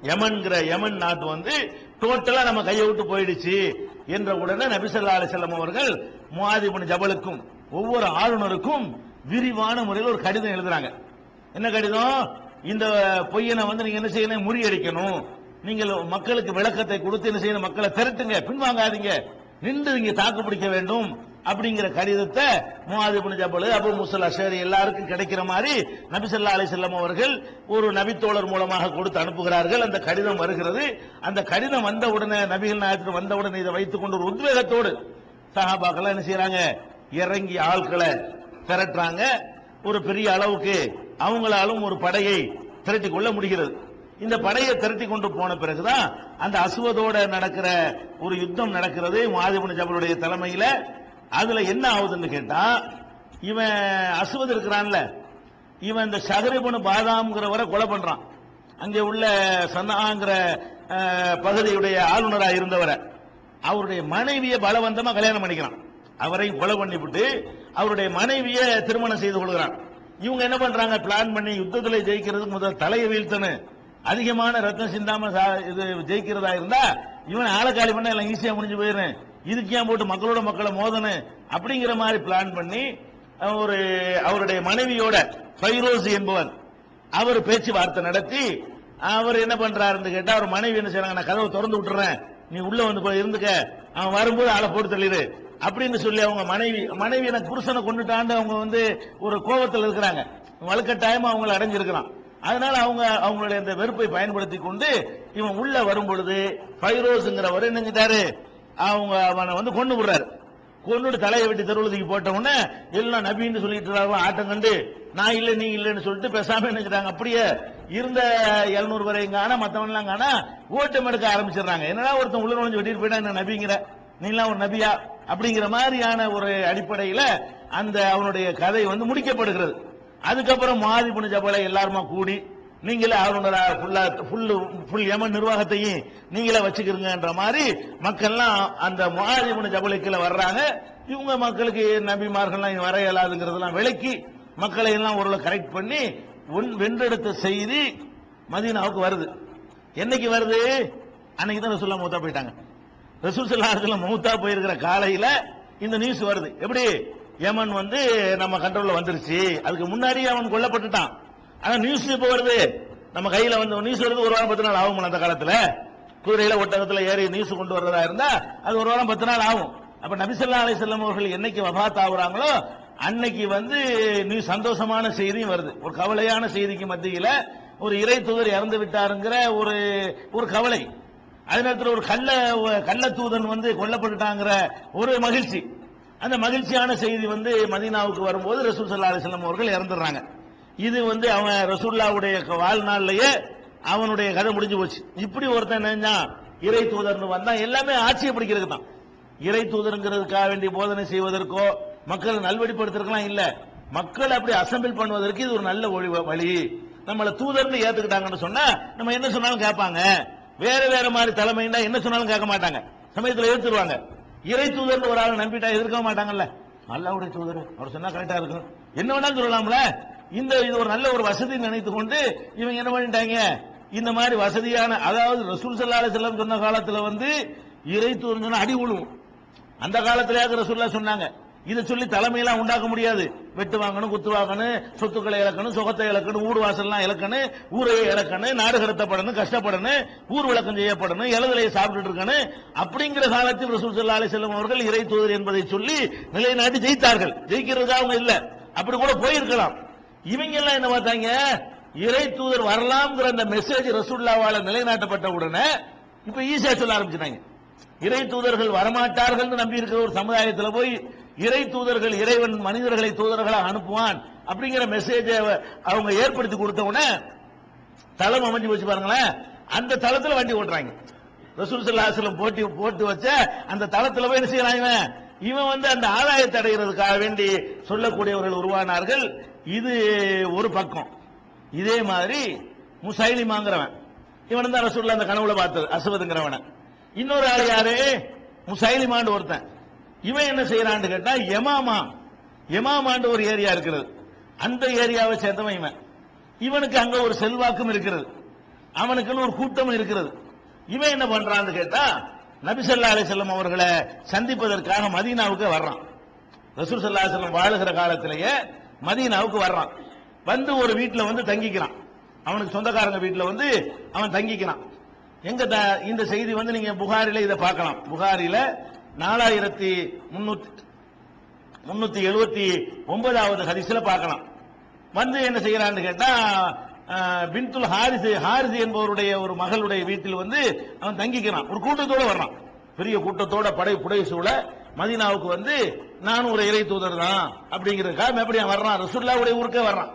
யமன்கிற யமன் நாட்டு வந்து டோட்டலா நம்ம கையை விட்டு போயிடுச்சு என்ற உடனே நபிசல்லா அலிசல்லம் அவர்கள் முவாதிபுன் ஜபலுக்கும் ஒவ்வொரு ஆளுநருக்கும் விரிவான முறையில் ஒரு கடிதம் எழுதுறாங்க. என்ன கடிதம்? இந்த பொய்யனை வந்து நீங்க என்ன செய்யணும்? முறியடிக்கணும். நீங்கள் மக்களுக்கு விளக்கத்தை கொடுத்து என்ன செய்யணும்? மக்களை திரட்டுங்க பின்வாங்காதீங்க. நின்று இங்க தாக்கு பிடிக்க வேண்டும் அப்படிங்கிற கடிதத்தை முவாதிபுன் ஜபல் அபு முசல் அஷரி எல்லாருக்கும் கிடைக்கிற மாதிரி நபிசல்லா அலிசல்லம் அவர்கள் ஒரு நபித்தோழர் மூலமாக கொடுத்து அனுப்புகிறார்கள். அந்த கடிதம் வருகிறது. அந்த கடிதம் வந்த உடனே நபிகள் நாயகத்தில் வந்த உடனே இதை வைத்துக் கொண்டு ஒரு உத்வேகத்தோடு சஹாபாக்கள் என்ன செய்யறாங்க இறங்கி ஆட்களை திரட்டுறாங்க. ஒரு பெரிய அளவுக்கு அவங்களாலும் ஒரு படையை திரட்டி கொள்ள முடிகிறது. இந்த படையை திரட்டி கொண்டு போன பிறகுதான் அந்த அசுவதோட நடக்கிற ஒரு யுத்தம் நடக்கிறது மாதிபுன் ஜபலுடைய தலைமையில. அதுல என்ன ஆகுதுன்னு கேட்டா இவன் அசுவது இருக்கிறான்ல. இவன் இந்த ஷஹரிபுன் பாதாம்ங்கிறவரை கொலை பண்றான். அங்கே உள்ள சன்னாங்கிற பகுதியுடைய ஆளுநரா இருந்தவரை. அவருடைய மனைவியை பலவந்தமா கல்யாணம் பண்ணிக்கிறான். அவரை கொலை பண்ணிவிட்டு அவருடைய மனைவியை திருமணம் செய்து கொள்கிறான். இவங்க என்ன பண்றாங்க? பிளான் பண்ணி யுத்தத்தில் ஜெயிக்கிறதுக்கு முதல் தலையை வீழ்த்தணும். அதிகமான ரத்தம் சிந்தாம சா- இது ஜெயிக்கிறதா இருந்தா இவன் ஆளக்காலி பண்ண எல்லாம் ஈஸியா முடிஞ்சு போயிடும் இதுக்கு ஏன் போட்டு மக்களோட மக்களை மோதனு அப்படிங்கிற மாதிரி பிளான் பண்ணி ஒரு அவருடைய மனைவியோட ஃபைரோஸ் என்பவர் அவர் பேச்சுவார்த்தை நடத்தி அவர் என்ன பண்றாருன்னு கேட்டா அவர் மனைவி என்ன செய்றாங்க நான் கதவை திறந்து விட்டுறேன். நீ உள்ள வந்து போய் இருந்துக்க. அவன் வரும்போது ஆளை போட்டு தள்ளிடு. அப்படின்னு சொல்லி அவங்க மனைவி மனைவி எனக்கு புருஷனை கொண்டுட்டாண்டு அவங்க வந்து ஒரு கோபத்தில் இருக்கிறாங்க. வலுக்கட்டாயமா அவங்கள அடைஞ்சிருக்கிறான் அதனால அவங்க அவங்களுடைய அந்த வெறுப்பை பயன்படுத்தி கொண்டு இவன் உள்ள வரும் பொழுது ஃபைரோஸ்ங்கிறவர் அவங்க அவனை வந்து கொண்டு விடுறாரு கொண்டுட்டு தலையை வெட்டி தெருவதுக்கு போட்ட உடனே எல்லாம் நபின்னு சொல்லிட்டு இருக்காங்க ஆட்டம் கண்டு. நான் இல்லை நீ இல்லைன்னு சொல்லிட்டு பேசாம நினைக்கிறாங்க அப்படியே இருந்த எழுநூறு வரையும் காணா மற்றவன்லாம் காணா ஓட்டம் எடுக்க ஆரம்பிச்சிடுறாங்க. என்னடா ஒருத்தன் உள்ள நுழைஞ்சு வெட்டிட்டு போயிட்டா என்ன நபிங்கிற? நீலாம் ஒரு நபியா? அப்படிங்கிற மாதிரியான ஒரு அடிப்படையில் அந்த அவனுடைய கதை வந்து முடிக்கப்படுகிறது. அதுக்கப்புறம் மாதி புனி ஜபலை எல்லாருமா கூடி நீங்களே ஆளுநரா ஃபுல்லா ஃபுல்லு ஃபுல் யமன் நிர்வாகத்தையும் நீங்களே வச்சுக்கிறீங்கன்ற மாதிரி மக்கள்லாம் அந்த முஹாஜிபுன் ஜபலுக்குள்ள வர்றாங்க. இவங்க மக்களுக்கு நபிமார்கள்லாம் வர இயலாதுங்கிறதெல்லாம் விளக்கி மக்களை எல்லாம் ஓரளவு கரெக்ட் பண்ணி வென்றெடுத்த செய்தி மதீனாவுக்கு வருது. என்னைக்கு வருது? அன்னைக்கு தான் ரசூல்லா மூத்தா போயிட்டாங்க. ரசூல் சல்லாஹத்துல மூத்தா போயிருக்கிற காலையில இந்த நியூஸ் வருது. எப்படி? யமன் வந்து நம்ம கண்ட்ரோல்ல வந்துருச்சு. அதுக்கு முன்னாடியே அவன் கொல்லப்பட்டுட்டான். ஆனா நியூஸ் இப்ப வருது. நம்ம கையில வந்து நியூஸ் வருது ஒரு வாரம் பத்து நாள் ஆகும் அந்த காலத்துல. குதிரையில ஒட்டகத்துல ஏறி நியூஸ் கொண்டு வர்றதா இருந்தா அது ஒரு வாரம் பத்து நாள் ஆகும். அப்ப நபிசல்லா அலிசல்லம் அவர்கள் என்னைக்கு வபாத் ஆகுறாங்களோ அன்னைக்கு வந்து நீ சந்தோஷமான செய்தியும் வருது. ஒரு கவலையான செய்திக்கு மத்தியில ஒரு இறை தூதர் இறந்து விட்டாருங்கிற ஒரு ஒரு கவலை. அதே நேரத்தில் ஒரு கள்ள கள்ள தூதன் வந்து கொல்லப்பட்டுட்டாங்கிற ஒரு மகிழ்ச்சி. அந்த மகிழ்ச்சியான செய்தி வந்து மதீனாவுக்கு வரும்போது ரசூல் சல்லா அலிஸ்லாம் அவர்கள் இறந்துடுறாங்க. இது வந்து அவன் ரசூல்லாவுடைய வாழ்நாள்லயே அவனுடைய கதை முடிஞ்சு போச்சு. இப்படி ஒருத்தன் நினைஞ்சான் இறை தூதர்னு வந்தா எல்லாமே ஆட்சியை பிடிக்கிறதுக்கு தான். இறை தூதருங்கிறதுக்காக வேண்டி போதனை செய்வதற்கோ மக்களை நல்வழிப்படுத்துறதுக்கெல்லாம் இல்ல. மக்கள் அப்படி அசம்பிள் பண்ணுவதற்கு இது ஒரு நல்ல ஒளி வழி. நம்மள தூதர்னு ஏத்துக்கிட்டாங்கன்னு சொன்னா நம்ம என்ன சொன்னாலும் கேட்பாங்க. வேற வேற மாதிரி தலைமைன்னா என்ன சொன்னாலும் கேட்க மாட்டாங்க. சமயத்தில் ஏத்துருவாங்க. இறை தூதர் ஒரு ஆள் நம்பிட்டா எதிர்க்க மாட்டாங்கல்ல. அல்லாவுடைய தூதர். அவர் சொன்னா கரெக்டா இருக்கும். என்ன வேணாலும் சொல்லலாம்ல. இந்த இது ஒரு நல்ல ஒரு வசதி நினைத்து கொண்டு இவங்க என்ன பண்ணிட்டாங்க? இந்த மாதிரி வசதியான அதாவது ரசூல் சல்லா செல்லம் சொன்ன காலத்துல வந்து இறை தூதர் சொன்னா அடி விழுவும் அந்த காலத்திலேயே ரசூல்லா சொன்னாங்க. இதை சொல்லி தலைமையெல்லாம் உண்டாக்க முடியாது. வெட்டு வாங்கணும் குத்து வாங்கணும் சொத்துக்களை இழக்கணும் சுகத்தை இழக்கணும் ஊர் வாசல்லாம் இழக்கணும் ஊரையே இழக்கணும் நாடு கடத்தப்படணும் கஷ்டப்படணும் ஊர் விளக்கம் செய்யப்படணும் இலதலையை சாப்பிட்டுட்டு இருக்கணும். அப்படிங்கிற காலத்தில் ரசூல் சல்லா அலிஸ்லாம் அவர்கள் இறை தூதர் என்பதை சொல்லி நிலைநாட்டி ஜெயித்தார்கள். ஜெயிக்கிறதுக்காக அவங்க இல்ல. அப்படி கூட போயிருக்கலாம். இவங்க எல்லாம் என்ன பார்த்தாங்க? இறை தூதர் வரலாம்ங்கிற அந்த மெசேஜ் ரசூல்லாவால நிலைநாட்டப்பட்ட உடனே இப்ப ஈஸியா சொல்ல ஆரம்பிச்சிட்டாங்க. இறை தூதர்கள் வரமாட்டார்கள் நம்பி இருக்கிற ஒரு சமுதாயத்தில் போய் இறை தூதர்கள் இறைவன் மனிதர்களை தூதர்களாக அனுப்புவான் அப்படிங்கிற மெசேஜை அவங்க ஏற்படுத்தி கொடுத்த உடனே தளம் அமைஞ்சு வச்சு பாருங்களேன். அந்த தளத்தில் வண்டி ஓட்டுறாங்க. ரசூல் சல்லாஹலம் போட்டி போட்டு வச்ச அந்த தளத்தில் போய் என்ன செய்யறான் இவன்? இவன் வந்து அந்த ஆதாயத்தை அடைகிறதுக்காக வேண்டி சொல்லக்கூடியவர்கள் உருவானார்கள். இது ஒரு பக்கம். இதே மாதிரி முசைலிமாங்கிறவன். இவன் தான் ரசூல்ல அந்த கனவுல பார்த்தது அசுவதுங்கிறவன இன்னொரு ஆள் யாரு? முசைலிமாண்டு ஒருத்தன். இவன் என்ன செய்யறான்னு கேட்டா யமாமா யமாமாண்டு ஒரு ஏரியா இருக்கிறது. அந்த ஏரியாவை சேர்ந்தவன் இவன். இவனுக்கு அங்க ஒரு செல்வாக்கும் இருக்கிறது. அவனுக்குன்னு ஒரு கூட்டம் இருக்கிறது. இவன் என்ன பண்றான்னு கேட்டா நபிசல்லா அலிசல்லம் அவர்களை சந்திப்பதற்காக மதீனாவுக்கு வர்றான். ரசூல் சல்லா அலிசல்லம் வாழுகிற காலத்திலேயே மதீனாவுக்கு வர்றான். வந்து ஒரு வீட்டில் வந்து தங்கிக்கிறான். அவனுக்கு சொந்தக்காரங்க வீட்டில் வந்து அவன் தங்கிக்கிறான். எங்க த- இந்த செய்தி வந்து நீங்க புகாரில இதை பார்க்கலாம். புகாரில நாலாயிரத்தி முன்னூத்தி முன்னூத்தி எழுபத்தி ஒன்பதாவது ஹரிசில பார்க்கலாம். வந்து என்ன செய்யறான்னு கேட்டா பின்துல் ஹாரிசு ஹாரிசு என்பவருடைய ஒரு மகளுடைய வீட்டில் வந்து அவன் தங்கிக்கிறான். ஒரு கூட்டத்தோட வர்றான். பெரிய கூட்டத்தோட படை புடை சூழ மதீனாவுக்கு வந்து நானும் ஒரு இறை தூதர் தான் அப்படிங்கிறதுக்காக எப்படி அவன் வர்றான். ரசூல்லாவுடைய ஊருக்கே வர்றான்.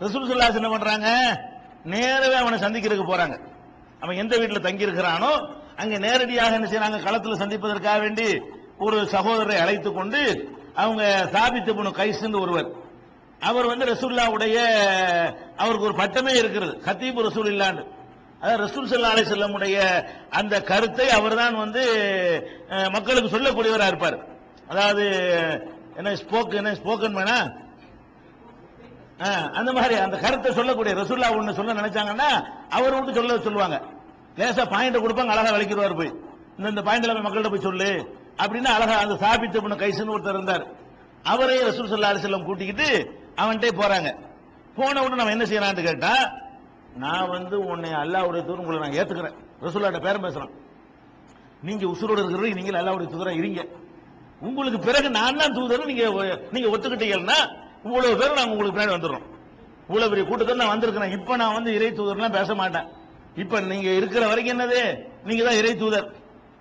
ரசூல் சுல்லாஸ் என்ன பண்றாங்க? நேரவே அவனை சந்திக்கிறதுக்கு போறாங்க. அவன் எந்த வீட்டில் தங்கி இருக்கிறானோ அங்க நேரடியாக என்ன செய்யறாங்க? களத்தில் சந்திப்பதற்காக வேண்டி ஒரு சகோதரரை அழைத்து கொண்டு அவங்க சாபித்து போன கைசுன்னு ஒருவர். அவர் வந்து ரசூல்லாவுடைய அவருக்கு ஒரு பட்டமே இருக்கிறது. கத்தீபு ரசூல் இல்லாண்டு அதாவது ரசூல் சல்லா அலை செல்லமுடைய அந்த கருத்தை அவர்தான் வந்து மக்களுக்கு சொல்லக்கூடியவராக இருப்பார். அதாவது என்ன ஸ்போக் என்ன ஸ்போக்கன் மேனா அந்த மாதிரி அந்த கருத்தை சொல்லக்கூடிய ரசூல்லா ஒன்று சொல்ல நினைச்சாங்கன்னா அவர் வந்து சொல்ல சொல்லுவாங்க. லேசா பாயிண்ட் கொடுப்பாங்க அழகா விளக்கிடுவார் போய். இந்த இந்த பாயிண்ட்ல மக்கள்கிட்ட போய் சொல்லு. அப்படின்னு அழகா அந்த சாபித்து பண்ண கைசுன்னு ஒருத்தர் இருந்தார். அவரே ரசூல் சல்லா அலிசல்லம் கூட்டிக்கிட்டு அவன்கிட்ட போறாங்க. போன உடனே நம்ம என்ன செய்யறான்னு கேட்டா நான் வந்து உன்னை அல்லாவுடைய தூரம் உங்களை நான் ஏத்துக்கிறேன். ரசூல்லாட்ட பேரம் பேசுறேன். நீங்க உசுரோடு இருக்கிறது நீங்க அல்லாவுடைய தூதரா இருங்க. உங்களுக்கு பிறகு நான் தான் தூதர் நீங்க நீங்க ஒத்துக்கிட்டீங்கன்னா இவ்வளவு பேரும் நாங்க உங்களுக்கு பின்னாடி வந்துடுறோம். இவ்வளவு பெரிய கூட்டத்தில் நான் வந்திருக்கிறேன். இப்ப நான் வந்து இறை தூதர்லாம் பேச மாட்டேன். இப்ப நீங்க இருக்கிற வரைக்கும் என்னது? நீங்க தான் இறை தூதர்.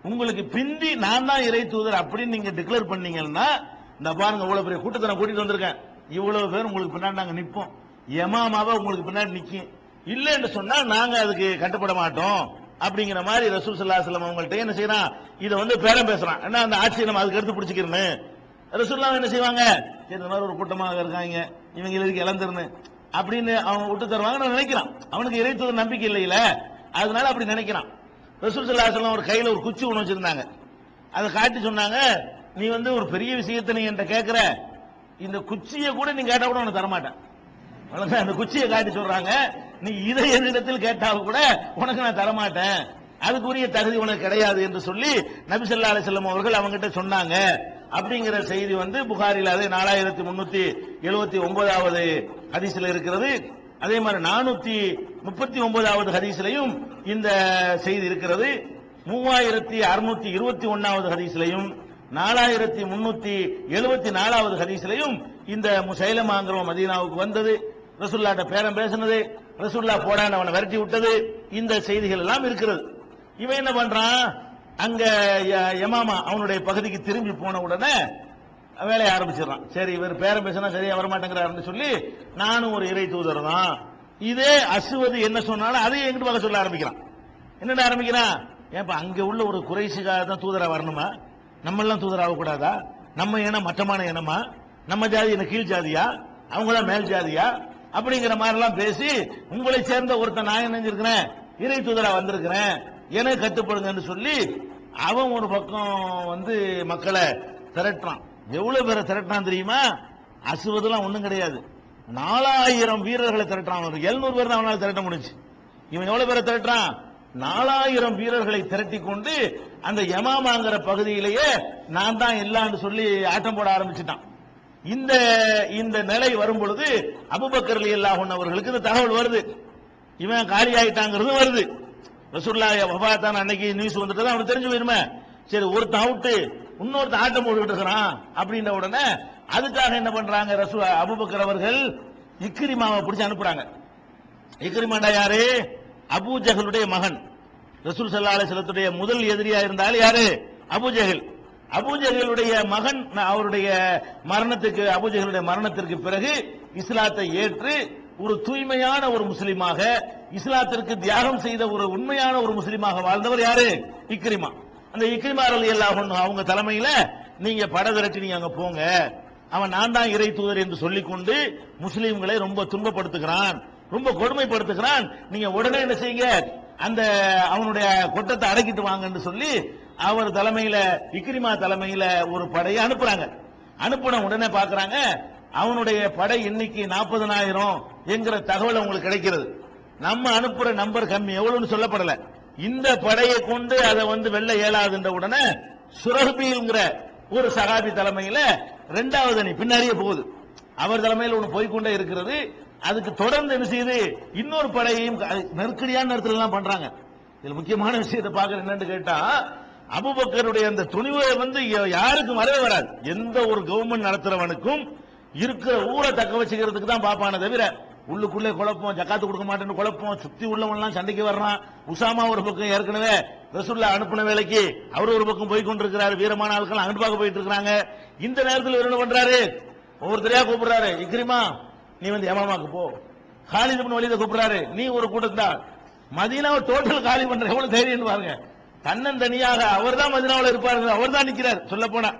உங்களுக்கு பிந்தி நான் தான் இறை தூதர் அப்படின்னு நீங்க டிக்ளேர் பண்ணீங்கன்னா இந்த பாருங்க இவ்வளவு பெரிய கூட்டத்தை நான் கூட்டிட்டு வந்திருக்கேன். இவ்வளவு பேர் உங்களுக்கு பின்னாடி நாங்க நிப்போம். எமாமாவா உங்களுக்கு பின்னாடி நிக்கும் இல்லைன்னு சொன்னா நாங்க அதுக்கு கட்டுப்பட மாட்டோம். அப்படிங்கிற மாதிரி ரசூல் சல்லா சொல்லம் அவங்கள்ட்ட என்ன செய்யறான் இதை வந்து பேரம் பேசுறான். என்ன அந்த ஆட்சியை நம்ம அதுக்கு எடுத்து பிடிச்சிக்கிறேன்னு ரசூல்லா என்ன செய்வாங்க? சரி இந்த மாதிரி ஒரு கூட்டமாக இருக்காங்க. இவங்க இதுக்கு இழந்துருன்னு. அப்படின்னு அவன் விட்டு தருவாங்க நான் நினைக்கிறான். அவனுக்கு இறைத்துவ நம்பிக்கை இல்லையில. அதனால அப்படி நினைக்கிறான். ரசூல் செல்லம் ஒரு கையில ஒரு குச்சி ஒன்று வச்சிருந்தாங்க. அதை காட்டி சொன்னாங்க நீ வந்து ஒரு பெரிய விஷயத்தை நீ என்கிட்ட கேட்கிற. இந்த குச்சியை கூட நீ கேட்டா கூட உனக்கு தரமாட்டேன். அவ்வளவுதான். அந்த குச்சியை காட்டி சொல்றாங்க நீ இதை என்னிடத்தில் கேட்டால் கூட உனக்கு நான் தரமாட்டேன். அதுக்குரிய தகுதி உனக்கு கிடையாது. என்று சொல்லி நபி ஸல்லல்லாஹு அலைஹி அவர்கள் அவங்ககிட்ட சொன்னாங்க. அப்படிங்கிற செய்தி வந்து புகாரில் அது நாலாயிரத்தி முன்னூத்தி எழுபத்தி ஒன்பதாவது ஹதீஸில் இருக்கிறது. அதே மாதிரி நானூத்தி முப்பத்தி ஒன்பதாவது ஹதீஸ்லையும் இந்த செய்தி இருக்கிறது. மூவாயிரத்தி அறுநூத்தி இருபத்தி ஒன்னாவது ஹதீஸ்லையும் நாலாயிரத்தி முன்னூத்தி எழுபத்தி நாலாவது ஹதீஸ்லையும் இந்த முசைலமாங்கிறவன் மதீனாவுக்கு வந்தது. ரசுல்லாட்ட பேரம் பேசினது. ரசுல்லா போடான்னு அவனை விரட்டி விட்டது. இந்த செய்திகள் எல்லாம் இருக்கிறது. இவன் என்ன பண்றான்? அங்க ய- யமாமா அவனுடைய பகுதிக்கு திரும்பி போன உடனே வேலையை ஆரம்பிச்சிடறான். சரி இவர் பேரம் பேசினா சரியா வரமாட்டேங்கிறாருன்னு சொல்லி நானும் ஒரு இறை தூதர் தான் இதே அசுவது என்ன சொன்னாலும் அதையும் எங்கிட்டு பார்க்க சொல்ல ஆரம்பிக்கிறான். என்னடா ஆரம்பிக்கிறான் ஏப்பா அங்க உள்ள ஒரு குறைசிக்காக தான் தூதரா வரணுமா? நம்ம எல்லாம் தூதராக கூடாதா நம்ம இனம் மட்டமான இனமா? நம்ம ஜாதி என்ன கீழ் ஜாதியா? அவங்களா மேல் ஜாதியா? அப்படிங்கிற மாதிரி எல்லாம் பேசி உங்களை சேர்ந்த ஒருத்தன் நான் என்ன செஞ்சிருக்கிறேன்? இறை தூதரா வந்திருக்கிறேன். என கட்டுப்படுங்கன்னு சொல்லி அவன் ஒரு பக்கம் வந்து மக்களை திரட்டுறான். எவ்வளவு பேரை திரட்டுறான் தெரியுமா? அசுவதெல்லாம் ஒண்ணும் கிடையாது. நாலாயிரம் வீரர்களை திரட்டுறான் எழுநூறு பேர் தான் அவனால் திரட்ட முடிஞ்சு. இவன் எவ்வளவு பேரை திரட்டுறான்? நாலாயிரம் வீரர்களை திரட்டி கொண்டு அந்த யமாமாங்கிற பகுதியிலேயே நான் தான் இல்லான்னு சொல்லி ஆட்டம் போட ஆரம்பிச்சிட்டான். இந்த இந்த நிலை வரும் பொழுது அபுபக்கர் அவர்களுக்கு இந்த தகவல் வருது. இவன் காலி ஆயிட்டாங்கிறது வருது. ரசூல்லா வபாத்தான் அன்னைக்கு நியூஸ் வந்துட்டு அவனுக்கு தெரிஞ்சு போயிருமே. சரி ஒருத்தன் அவுட்டு இன்னொருத்தன் ஆட்டம் போட்டுக்கிட்டு இருக்கிறான் அப்படின்ற உடனே அதுக்காக என்ன பண்றாங்க ரசூ அபுபக்கர் அவர்கள் இக்ரிமாவை பிடிச்சு அனுப்புறாங்க. இக்ரிமாண்டா யாரு? அபூ மகன். ரசூல் சல்லா அலிஸ்லத்துடைய முதல் எதிரியா இருந்தால் யாரு? அபுஜகல் ஜஹல் மகன் அவருடைய மரணத்துக்கு அபூ மரணத்திற்கு பிறகு இஸ்லாத்தை ஏற்று ஒரு தூய்மையான ஒரு முஸ்லீமாக இஸ்லாத்திற்கு தியாகம் செய்த ஒரு உண்மையான ஒரு முஸ்லீமாக வாழ்ந்தவர் யாரு? இக்ரிமா. அந்த இக்ரிமா அலி அல்லாஹ் அவங்க தலைமையில நீங்க பட திரட்டி நீங்க அங்க போங்க. அவன் நான் தான் இறை தூதர் என்று சொல்லிக்கொண்டு முஸ்லீம்களை ரொம்ப துன்பப்படுத்துகிறான். ரொம்ப கொடுமைப்படுத்துகிறான். நீங்க உடனே என்ன செய்யுங்க? அந்த அவனுடைய கொட்டத்தை அடக்கிட்டு வாங்கன்னு சொல்லி அவர் தலைமையில இக்ரிமா தலைமையில ஒரு படையை அனுப்புறாங்க. அனுப்பின உடனே பாக்குறாங்க அவனுடைய படை எண்ணிக்கை நாற்பதனாயிரம் என்கிற தகவல் அவங்களுக்கு கிடைக்கிறது. நம்ம அனுப்புற நம்பர் கம்மி. எவ்வளவுன்னு சொல்லப்படல. இந்த படையை கொண்டு அதை வந்து வெல்ல இயலாதுன்ற உடனே சுரபிங்கிற ஒரு சகாபி தலைமையில ரெண்டாவது அணி பின்னாடியே போகுது. அவர் தலைமையில் ஒன்று போய்க்கொண்டே இருக்கிறது. அதுக்கு தொடர்ந்து என்ன செய்யுது? இன்னொரு படையையும் நெருக்கடியான நேரத்தில் எல்லாம் பண்றாங்க. இதுல முக்கியமான விஷயத்தை பார்க்கற என்னன்னு கேட்டா அபுபக்கருடைய அந்த துணிவை வந்து யாருக்கும் வரவே வராது. எந்த ஒரு கவர்மெண்ட் நடத்துறவனுக்கும் இருக்கிற ஊரை தக்க வச்சுக்கிறதுக்கு தான் பாப்பானே தவிர உள்ளுக்குள்ளே குழப்பம் ஜக்காத்து கொடுக்க மாட்டேன்னு குழப்பம் சுத்தி உள்ளவன்லாம் சண்டைக்கு வர்றான். உசாமா ஒரு பக்கம் ஏற்கனவே ரசூல்லா அனுப்பின வேலைக்கு அவர் ஒரு பக்கம் போய் கொண்டிருக்கிறாரு. வீரமான ஆட்கள் அங்கிட்டு பார்க்க போயிட்டு இருக்காங்க இந்த நேரத்தில் இவர் என்ன பண்றாரு? ஒவ்வொருத்தரையா கூப்பிடுறாரு. இக்ரிமா நீ வந்து யமாமாக்கு போ. காலித் பண்ண வலீத கூப்பிடுறாரு. நீ ஒரு கூட்டம் தான் மதீனாவை டோட்டல் காலி பண்ற எவ்வளவு தைரியம் பாருங்க. தன்னன் தனியாக அவர் தான் மதினாவில் இருப்பாரு அவர் தான் நிக்கிறார். சொல்ல போனா.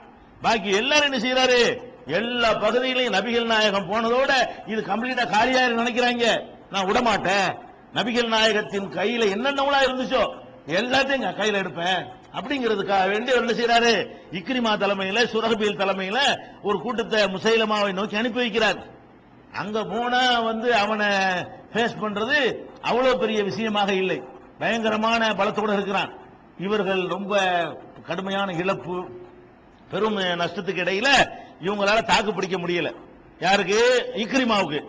பாக்கி எல்லாரும் என்ன செய்யறாரு எல்லா பகுதியிலையும் நபிகள் நாயகம் போனதோட இது கம்ப்ளீட்டா காலியாயிரு நினைக்கிறாங்க. நான் விடமாட்டேன். நபிகள் நாயகத்தின் கையில என்னென்னவளா இருந்துச்சோ எல்லாத்தையும் கையில எடுப்பேன். அப்படிங்கிறதுக்காக வேண்டி அவர் என்ன செய்யறாரு இக்ரிமா தலைமையில சுரகபியல் தலைமையில ஒரு கூட்டத்தை முசைலமாவை நோக்கி அனுப்பி வைக்கிறார். அங்க போனா வந்து அவனை ஃபேஸ் பண்றது அவ்வளவு பெரிய விஷயமாக இல்லை. பயங்கரமான பலத்தோட இருக்கிறான். இவர்கள் ரொம்ப கடுமையான இழப்பு பெரும் நஷ்டத்துக்கு இடையில இவங்களால தாக்கு பிடிக்க முடியல. யாருக்கு? இக்ரிமாவுக்கு.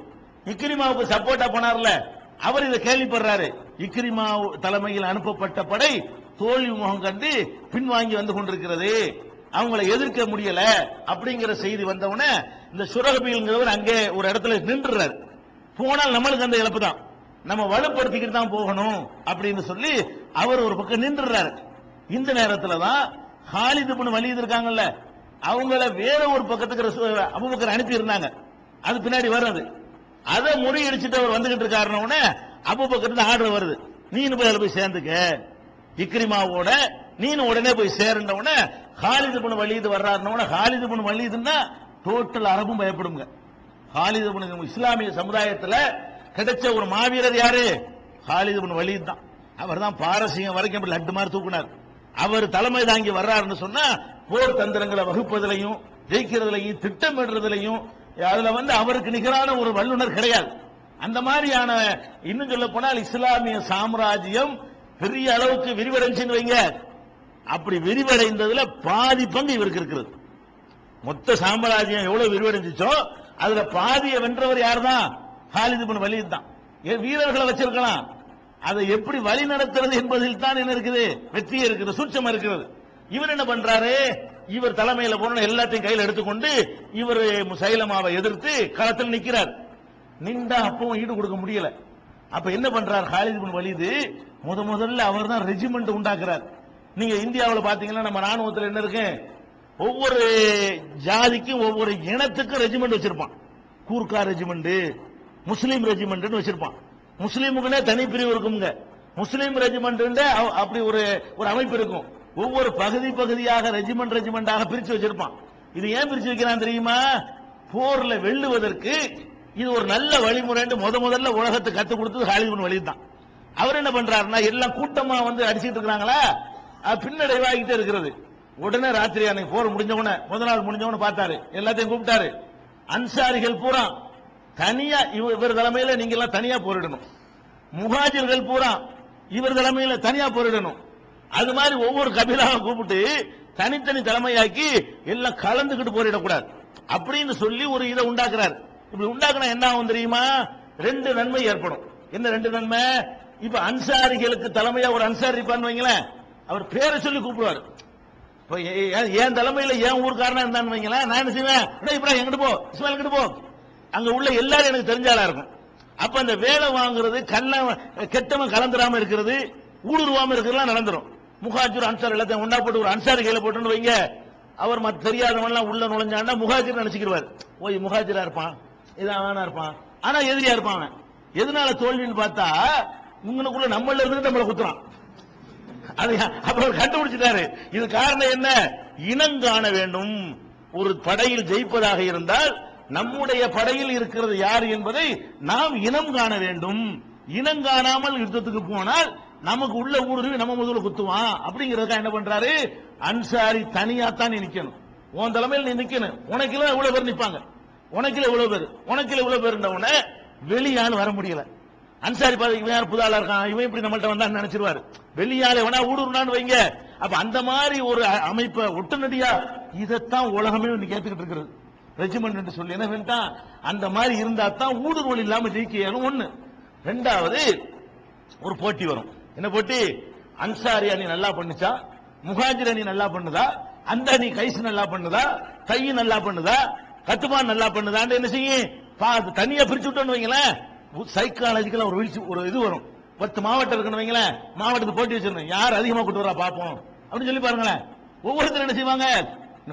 இக்ரிமாவுக்கு சப்போர்ட்டா போனார்ல. அவர் இதை கேள்விப்படுறாரு. இக்ரிமா தலைமையில் அனுப்பப்பட்ட படை தோல்வி முகம் கண்டு பின்வாங்கி வந்து கொண்டிருக்கிறது. அவங்கள எதிர்க்க முடியல அப்படிங்கிற செய்தி வந்தவுடனே இந்த சுரகபிங்கிறவர் அங்கே ஒரு இடத்துல நின்றுறாரு. போனால் நம்மளுக்கு அந்த இழப்பு தான். நம்ம வலுப்படுத்திக்கிட்டு தான் போகணும் அப்படின்னு சொல்லி அவர் ஒரு பக்கம் நின்றுறாரு. இந்த நேரத்துல தான் ஹாலிது பண்ணு வலியுது இருக்காங்கல்ல அவங்கள வேற ஒரு பக்கத்துக்கு அபுபக்கர் அனுப்பி இருந்தாங்க அது பின்னாடி வர்றது. அதை முறியடிச்சுட்டு அவர் வந்துகிட்டு இருக்காருன்னு அபூபக்கர் இருந்து ஆர்டர் வருது. நீனு போய் அதில் போய் சேர்ந்துக்க. இக்ரிமாவோட நீனு உடனே போய் சேர்ந்த உடனே ஹாலித் இப்னு வலீத் வர்றாருன ஹாலிது இப்னு வலீதுன்னா டோட்டல் அரபும் பயப்படுங்க. ஹாலிது இப்னு இஸ்லாமிய சமுதாயத்தில் கிடைச்ச ஒரு மாவீரர் யாரு? ஹாலிது இப்னு வலீத் தான். அவர் தான் பாரசீகம் வரைக்கும் லட்டு மாதிரி தூக்குனார். அவர் தலைமை தாங்கி வர்றாருன்னு சொன்னா போர் தந்திரங்களை வகுப்பதிலையும் ஜெயிக்கிறதுலையும் திட்டமிடுறதுலையும் அதுல வந்து அவருக்கு நிகரான ஒரு வல்லுனர் கிடையாது. அந்த மாதிரியான இன்னும் சொல்ல போனால் இஸ்லாமிய சாம்ராஜ்யம் பெரிய அளவுக்கு விரிவடைஞ்சுன்னு வைங்க. அப்படி விரிவடைந்ததுல பாதி பங்கு இவருக்கு இருக்கிறது. மொத்த சாம்ராஜ்யம் எவ்வளவு விரிவடைஞ்சிச்சோ அதுல பாதியை வென்றவர் யார் தான் ஹாலிது பண்ண வலீத் தான். ஏன் வீரர்களை வச்சிருக்கலாம். அதை எப்படி வழி நடத்துறது என்பதில் தான் என்ன இருக்குது? வெற்றி இருக்குது சூட்சம் இருக்கிறது. இவர் என்ன பண்றாரு? இவர் தலைமையில போன எல்லாத்தையும் கையில் எடுத்துக்கொண்டு இவர் சைலமாவை எதிர்த்து களத்தில் நிற்கிறார் நின்றா அப்பவும் ஈடு கொடுக்க முடியல. அப்ப என்ன பண்றார்? ஹாலித் பின் வலிது முத முதல்ல அவர் தான் ரெஜிமெண்ட் உண்டாக்குறார். நீங்க இந்தியாவில் பாத்தீங்கன்னா நம்ம ராணுவத்தில் என்ன இருக்கு? ஒவ்வொரு ஜாதிக்கும் ஒவ்வொரு இனத்துக்கும் ரெஜிமெண்ட் வச்சிருப்பான். கூர்க்கா ரெஜிமெண்ட் முஸ்லீம் ரெஜிமெண்ட் வச்சிருப்பான். முஸ்லீமுக்குன்னே தனிப்பிரிவு இருக்குங்க முஸ்லீம் ரெஜிமெண்ட் அப்படி ஒரு ஒரு அமைப்பு இருக்கும். ஒவ்வொரு பகுதி பகுதியாக ரெஜிமெண்ட் ரெஜிமெண்டாக பிரிச்சு வச்சிருப்பான். இது ஏன் பிரிச்சு வைக்கிறான் தெரியுமா? போர்ல வெல்லுவதற்கு இது ஒரு நல்ல வழிமுறைன்னு முத முதல்ல உலகத்தை கத்து கொடுத்தது ஹாலிவுட் வழி தான். அவர் என்ன பண்றாருன்னா எல்லாம் கூட்டமா வந்து அடிச்சிட்டு இருக்கிறாங்களா? அது பின்னடைவாகிட்டே இருக்கிறது. உடனே ராத்திரி அன்னைக்கு போர் முடிஞ்ச உடனே முத நாள் முடிஞ்ச உடனே பார்த்தாரு. எல்லாத்தையும் கூப்பிட்டாரு. அன்சாரிகள் பூரா தனியா இவர் தலைமையில நீங்க எல்லாம் தனியா போரிடணும். முஹாஜிர்கள் பூரா இவர் தலைமையில தனியா போரிடணும். அது மாதிரி ஒவ்வொரு கபீலாவை கூப்பிட்டு தனித்தனி தலைமையாக்கி எல்லாம் கலந்துக்கிட்டு போரிடக்கூடாது. அப்படின்னு சொல்லி ஒரு இதை உண்டாக்குறாரு. இப்படி உண்டாக்குனா என்ன ஆகும் தெரியுமா? ரெண்டு நன்மை ஏற்படும். என்ன ரெண்டு நன்மை? இப்ப அன்சாரிகளுக்கு தலைமையா ஒரு அன்சாரி இருப்பான்னு வைங்களேன். அவர் பேரை சொல்லி கூப்பிடுவாரு. என் தலைமையில என் ஊருக்காரனா இருந்தான்னு வைங்களேன். நான் என்ன செய்வேன்? "டேய் இப்ராஹிம் எங்கிட்டு போ? இஸ்மாயில் எங்கிட்டு போ? அங்க உள்ள எல்லாரும் எனக்கு தெரிஞ்சாலா இருக்கும். அப்ப அந்த வேலை வாங்குறது கல்ல கெட்டவன் கலந்துராம இருக்கிறது ஊடுருவாம இருக்கிறதுலாம் நடந்துரும். முகாஜிர் அன்சார் எல்லாத்தையும் ஒண்ணா போட்டு ஒரு அன்சாரி கையில போட்டுன்னு வைங்க. அவர் மத்த தெரியாதவன் எல்லாம் உள்ள நுழைஞ்சான்னா முகாஜிர் நினைச்சுக்கிடுவார் ஓய் முகாஜிரா இருப்பான். இதான் அவனா இருப்பான். ஆனா எதிரியா இருப்பான் அவன். எதனால தோல்வின்னு பார்த்தா உங்களுக்குள்ள நம்மள இருந்து நம்மளை குத்துறான். அது அப்புறம் கண்டுபிடிச்சிட்டாரு. இது காரணம் என்ன? இனம் காண வேண்டும். ஒரு படையில் ஜெயிப்பதாக இருந்தால் நம்முடைய படையில் இருக்கிறது யார் என்பதை நாம் இனம் காண வேண்டும். இனம் காணாமல் யுத்தத்துக்கு போனால் நமக்கு உள்ள ஊடுருவி நம்ம முதல்ல குத்துவான் அப்படிங்கறதுக்காக என்ன பண்றாரு? அன்சாரி தனியா தான் நீ நிக்கணும். உன் தலைமையில் நீ நிக்கணும். உனக்குல இவ்வளவு பேர் நிப்பாங்க? உனக்குல இவ்வளவு பேர்? உனக்குல இவ்வளவு பேர் உடனே வெளியால் வர முடியல. அன்சாரி பாதி இவன் யார் புதாலா இருக்கான்? இவன் இப்படி நம்மள்ட்ட வந்தா நினைச்சிருவாரு. வெளியால வேணா ஊடுருனான்னு வைங்க. அப்ப அந்த மாதிரி ஒரு அமைப்பை ஒட்டுநடியா இதைத்தான் உலகமே இன்னைக்கு கேட்டுக்கிட்டு இருக்கிறது. ரெஜிமெண்ட் என்று சொல்லி என்ன வேண்டாம் அந்த மாதிரி இருந்தா தான் ஊடுருவல் இல்லாம ஜெயிக்க இயலும். ஒண்ணு. ரெண்டாவது ஒரு போட்டி வரும். என்ன போட்டி? அன்சாரி அணி நல்லா பண்ணுச்சா? முகாஜிர் அணி நல்லா பண்ணுதா? அந்த அணி கைஸ் நல்லா பண்ணுதா? கை நல்லா பண்ணுதா? கத்துமான் நல்லா பண்ணுதான்னு என்ன செய்யும் தனியா பிரிச்சு விட்டோம்னு வைங்களேன். சைக்காலஜிக்கலா ஒரு வீழ்ச்சி ஒரு இது வரும். பத்து மாவட்டம் இருக்குன்னு வைங்களேன். மாவட்டத்துக்கு போட்டி வச்சிருந்தோம் யார் அதிகமா கூட்டு வரா பாப்போம். அப்படின்னு சொல்லி பாருங்களேன். ஒவ்வொருத்தரும் என்ன செய்வாங்க?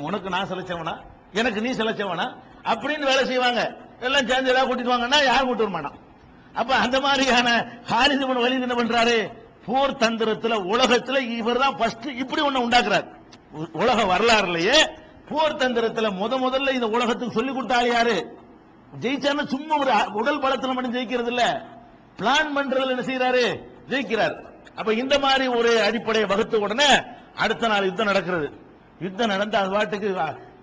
உனக்கு நான் செலச்சவனா? எனக்கு நீ செலச்சவனா? அப்படின்னு வேலை செய்வாங்க. எல்லாம் சேர்ந்து ஏதாவது கூட்டிட்டு வாங்கன்னா யாரும் கூட்டு வர மாட்டான் அப்ப அந்த மாதிரியான ஹாரிசமன் வழி என்ன பண்றாரு? போர் தந்திரத்துல உலகத்துல இவர் தான் ஃபர்ஸ்ட் இப்படி ஒண்ணு உண்டாக்குறாரு. உ- உலக வரலாறுலயே போர் தந்திரத்துல முத முதல்ல இந்த உலகத்துக்கு சொல்லி கொடுத்தாரு யாரு? ஜெயிச்சாருன்னா சும்மா ஒரு உடல் பலத்துல மட்டும் ஜெயிக்கிறது இல்ல. பிளான் பண்றதுல என்ன செய்யறாரு ஜெயிக்கிறார். அப்ப இந்த மாதிரி ஒரு அடிப்படையை வகுத்த உடனே அடுத்த நாள் யுத்தம் நடக்கிறது. யுத்தம் நடந்து அது பாட்டுக்கு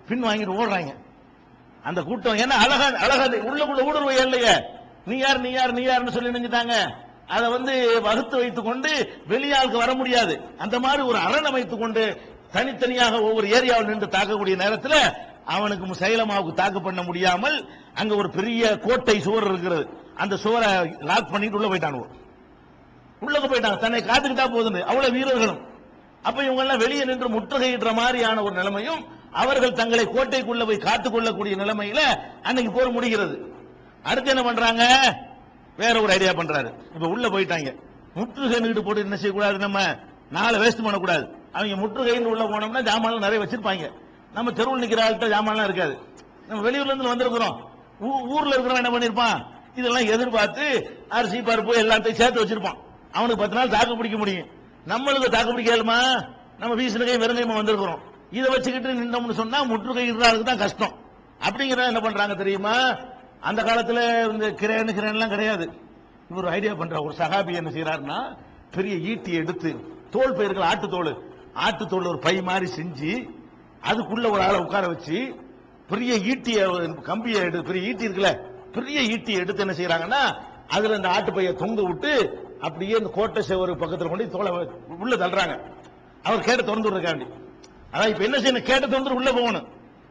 பின் வாங்கிட்டு ஓடுறாங்க. அந்த கூட்டம் ஏன்னா அழகா அழகா உள்ளுக்குள்ள ஊடுருவையா இல்லையே நீ யார் நீ யார் நீ யாருன்னு சொல்லி நினைஞ்சிட்டாங்க. அதை வந்து வகுத்து வைத்துக் கொண்டு வெளியாளுக்கு வர முடியாது. அந்த மாதிரி ஒரு அரண் அமைத்துக் கொண்டு தனித்தனியாக ஒவ்வொரு ஏரியாவில் நின்று தாக்கக்கூடிய நேரத்தில் அவனுக்கு சைலமாவுக்கு தாக்கு பண்ண முடியாமல் அங்க ஒரு பெரிய கோட்டை சுவர் இருக்கிறது. அந்த சுவரை லாக் பண்ணிட்டு உள்ள போயிட்டானுவோம் உள்ளக போயிட்டாங்க தன்னை காத்துக்கிட்டா போதுன்னு. அவ்வளவு வீரர்களும். அப்ப இவங்க எல்லாம் வெளியே நின்று முற்றுகையிடுற மாதிரியான ஒரு நிலைமையும் அவர்கள் தங்களை கோட்டைக்குள்ள போய் காத்துக் கொள்ளக்கூடிய நிலைமையில அன்னைக்கு போர் முடிகிறது. அடுத்து என்ன பண்றாங்க? வேற ஒரு ஐடியா பண்றாரு. இப்ப உள்ள போயிட்டாங்க. முற்றுகை நின்று போட்டு என்ன செய்யக்கூடாது நம்ம? நாளை வேஸ்ட் பண்ணக்கூடாது. அவங்க முற்றுகைன்னு உள்ள போனோம்னா ஜாமான்லாம் நிறைய வச்சிருப்பாங்க. நம்ம தெருவில் நிக்கிற ஆள்கிட்ட ஜாமான்லாம் இருக்காது. நம்ம வெளியூர்ல இருந்து வந்திருக்கிறோம். ஊ- ஊர்ல இருக்கிறவன் என்ன பண்ணிருப்பான்? இதெல்லாம் எதிர்பார்த்து அரிசி பருப்பு எல்லாத்தையும் சேர்த்து வச்சிருப்பான். அவனுக்கு பத்து நாள் தாக்கு பிடிக்க முடியும். நம்மளுக்கு தாக்கு பிடிக்கலுமா நம்ம வீசின வெறுங்கைமா வந்திருக்கிறோம். இதை வச்சுக்கிட்டு நின்றோம்னு சொன்னா முற்றுகை இடுறாருக்கு தான் கஷ்டம். அப்படிங்கிறத என்ன பண்றாங்க தெரியுமா? அந்த காலத்தில் இந்த கிரேனு கிரேன்லாம் கிடையாது. இவர் ஐடியா பண்ற ஒரு சகாபி என்ன செய்யறாருன்னா பெரிய ஈட்டி எடுத்து தோல் பயிர்கள் ஆட்டு தோல் ஆட்டு தோல் ஒரு பை மாதிரி செஞ்சு அதுக்குள்ள ஒரு ஆளை உட்கார வச்சு பெரிய ஈட்டிய கம்பியை எடுத்து பெரிய ஈட்டி இருக்குல்ல பெரிய ஈட்டி எடுத்து என்ன செய்யறாங்கன்னா அதுல அந்த ஆட்டு பைய தொங்க விட்டு அப்படியே இந்த கோட்டை செவரு பக்கத்தில் கொண்டு தோலை உள்ள தள்ளுறாங்க. அவர் கேட்டு திறந்து விடுறக்காண்டி அதான் இப்ப என்ன செய்யணும்? கேட்டு திறந்து உள்ள போகணும்.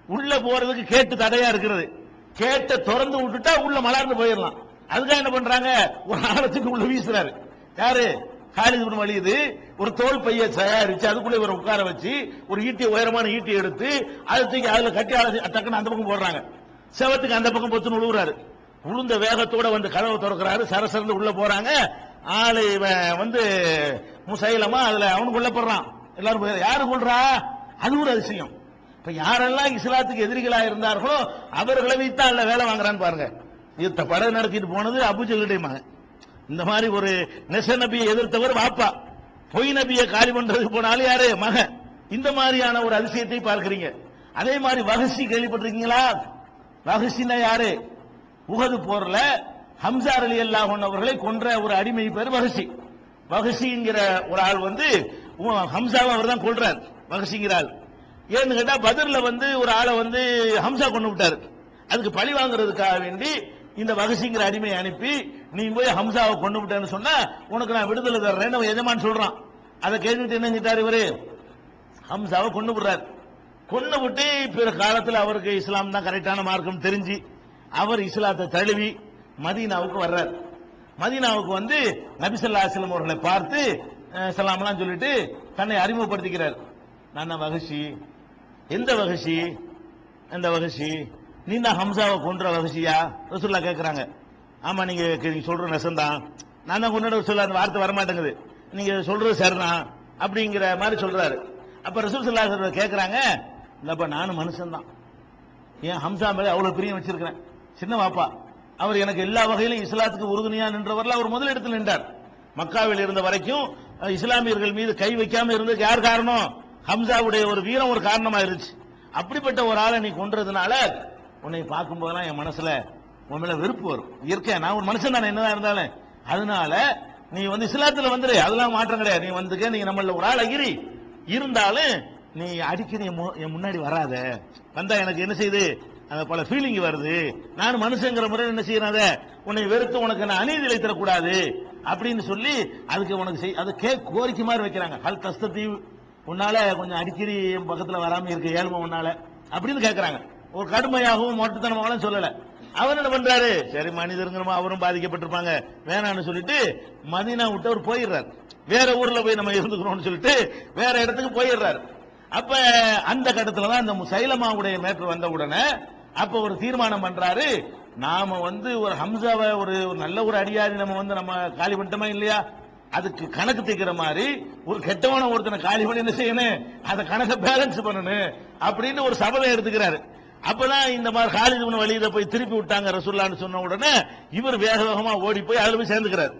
உள்ள போறதுக்கு கேட்டு தடையா இருக்கிறது. கேட்ட திறந்து விட்டுட்டா உள்ள மலர்ந்து போயிடலாம். அதுக்காக என்ன பண்றாங்க? ஒரு ஆழத்துக்கு உள்ள வீசுறாரு. யாரு? காலிது பின் வலியுது ஒரு தோல் பைய தயாரிச்சு அதுக்குள்ள இவரை உட்கார வச்சு ஒரு ஈட்டி உயரமான ஈட்டி எடுத்து அதை தூக்கி அதுல கட்டி ஆள டக்குன்னு அந்த பக்கம் போடுறாங்க. செவத்துக்கு அந்த பக்கம் பொத்துன்னு உழுவுறாரு. உளுந்த வேகத்தோட வந்து கதவை திறக்கிறாரு. சரசரந்து உள்ள போறாங்க. ஆளு இவன் வந்து முசைலமா அதுல அவனுக்குள்ள போடுறான். எல்லாரும் யாரு கொள்றா அது ஒரு அதிசயம். இப்ப யாரெல்லாம் இஸ்லாத்துக்கு எதிரிகளா இருந்தார்களோ அவர்களை வைத்து அல்ல வேலை வாங்குறான்னு பாருங்க. யுத்த படை நடத்திட்டு போனது அபுஜலுடைய மகன். இந்த மாதிரி ஒரு நெச நபியை எதிர்த்தவர் வாப்பா. பொய் நபியை காலி பண்றதுக்கு போனாலும் யாரு? மகன். இந்த மாதிரியான ஒரு அதிசயத்தை பார்க்கிறீங்க. அதே மாதிரி வகசி கேள்விப்பட்டிருக்கீங்களா? வகசினா யாரு? உகது போர்ல ஹம்சார் அலி அல்லாஹன் அவர்களை கொன்ற ஒரு அடிமை பேர் வகசி வகசிங்கிற ஒரு ஆள் வந்து ஹம்சாவை அவர் தான் கொள்றார் வகசிங்கிற ஆள். ஏன்னு கேட்டா பதர்ல வந்து ஒரு ஆளை வந்து ஹம்சா கொண்டு விட்டாரு. அதுக்கு பழி வாங்குறதுக்காக வேண்டி இந்த வகசிங்கிற அடிமையை அனுப்பி நீ போய் ஹம்சாவை கொண்டு விட்டேன்னு சொன்னா உனக்கு நான் விடுதலை தர்றேன்னு அவன் எஜமான் சொல்றான். அதை கேட்டுட்டு என்ன செஞ்சிட்டாரு இவரு? ஹம்சாவை கொண்டு விடுறாரு. கொண்டு விட்டு பிற காலத்தில் அவருக்கு இஸ்லாம் தான் கரெக்டான மார்க்கம் தெரிஞ்சு அவர் இஸ்லாத்தை தழுவி மதீனாவுக்கு வர்றார். மதீனாவுக்கு வந்து நபிசல்லா அஸ்லம் அவர்களை பார்த்து சலாம்லாம் சொல்லிட்டு தன்னை அறிமுகப்படுத்திக்கிறார். நான் மகிழ்ச்சி எந்த வகசி? எந்த வகசி? நீ தான் ஹம்சாவை கொன்ற வகசியா? ரசூல்லா ஆமாம் நீங்கள் கே நீங்கள் சொல்கிற நெசந்தான். நான் தான் கொண்டாட சொல்ல அந்த வார்த்தை வரமாட்டேங்குது. நீங்கள் சொல்கிறது சரிதான் அப்படிங்கிற மாதிரி சொல்கிறாரு அப்போ ரசூல் சொல்லா கேட்குறாங்க இல்லைப்பா நானும் மனுஷன்தான். ஏன் ஹம்சா மேலே அவ்வளோ பிரியம் வச்சிருக்கிறேன். சின்ன வாப்பா. அவர் எனக்கு எல்லா வகையிலும் இஸ்லாத்துக்கு உறுதுணையாக நின்றவரில் அவர் முதலிடத்தில் நின்றார். மக்காவில் இருந்த வரைக்கும் இஸ்லாமியர்கள் மீது கை வைக்காம இருந்ததுக்கு யார் காரணம்? ஹம்சாவுடைய ஒரு வீரம் ஒரு காரணமா இருந்துச்சு அப்படிப்பட்ட ஒரு ஆளை நீ கொன்றதுனால உன்னை பார்க்கும் போதெல்லாம் என் மனசுல உன் மேல வெறுப்பு வரும். இயற்கை நான் ஒரு மனுஷன் தானே என்னதான் இருந்தாலும். அதனால நீ வந்து இஸ்லாத்துல வந்துரு. அதெல்லாம் மாற்றம் கிடையாது. நீ வந்துக்க நீ நம்மள ஒரு ஆள் அகிரி இருந்தாலும் நீ அடிக்கடி என் மு- என் முன்னாடி வராத. வந்தா எனக்கு என்ன செய்யுது அந்த பல ஃபீலிங் வருது. நான் மனுஷங்கிற முறையில் என்ன செய்யறத உன்னை வெறுத்து உனக்கு நான் அநீதி இழைத்தரக்கூடாது அப்படின்னு சொல்லி அதுக்கு உனக்கு செய் கே கோரிக்கை மாதிரி வைக்கிறாங்க. ஹல் தஸ்தீவ் உன்னால கொஞ்சம் அடிக்கடி என் பக்கத்துல வராம இருக்க ஏழ்மை உன்னால. அப்படின்னு கேட்கறாங்க ஒரு கடுமையாகவும் மொட்டத்தனமாகவும் சொல்லல. அவர் என்ன பண்றாரு? சரி மனிதருங்கிறமா அவரும் பாதிக்கப்பட்டிருப்பாங்க. வேணான்னு சொல்லிட்டு மதீனா விட்டு அவர் போயிடுறாரு. வேற ஊர்ல போய் நம்ம இருந்துக்கிறோம்னு சொல்லிட்டு வேற இடத்துக்கு போயிடுறாரு. அப்ப அந்த கட்டத்துல தான் இந்த சைலமாவுடைய மேற்று வந்த உடனே அப்ப ஒரு தீர்மானம் பண்றாரு. நாம வந்து ஒரு ஹம்சாவை ஒரு ஒரு நல்ல ஒரு அடியாரி நம்ம வந்து நம்ம காலி பண்ணிட்டோமா இல்லையா? அதுக்கு கணக்கு தைக்கிற மாதிரி ஒரு கெட்டவன ஒருத்தனை காலி பண்ணி என்ன செய்யணும்? அதை கணக்கை பேலன்ஸ் பண்ணணும் அப்படின்னு ஒரு சபதம் எடுத்துக்கிறாரு. அப்பதான் இந்த மாதிரி காலிது பண்ண வழியில போய் திருப்பி விட்டாங்க ரசூல்லான்னு சொன்ன உடனே இவர் வேக வேகமா ஓடி போய் அதுல போய் சேர்ந்துக்கிறார்.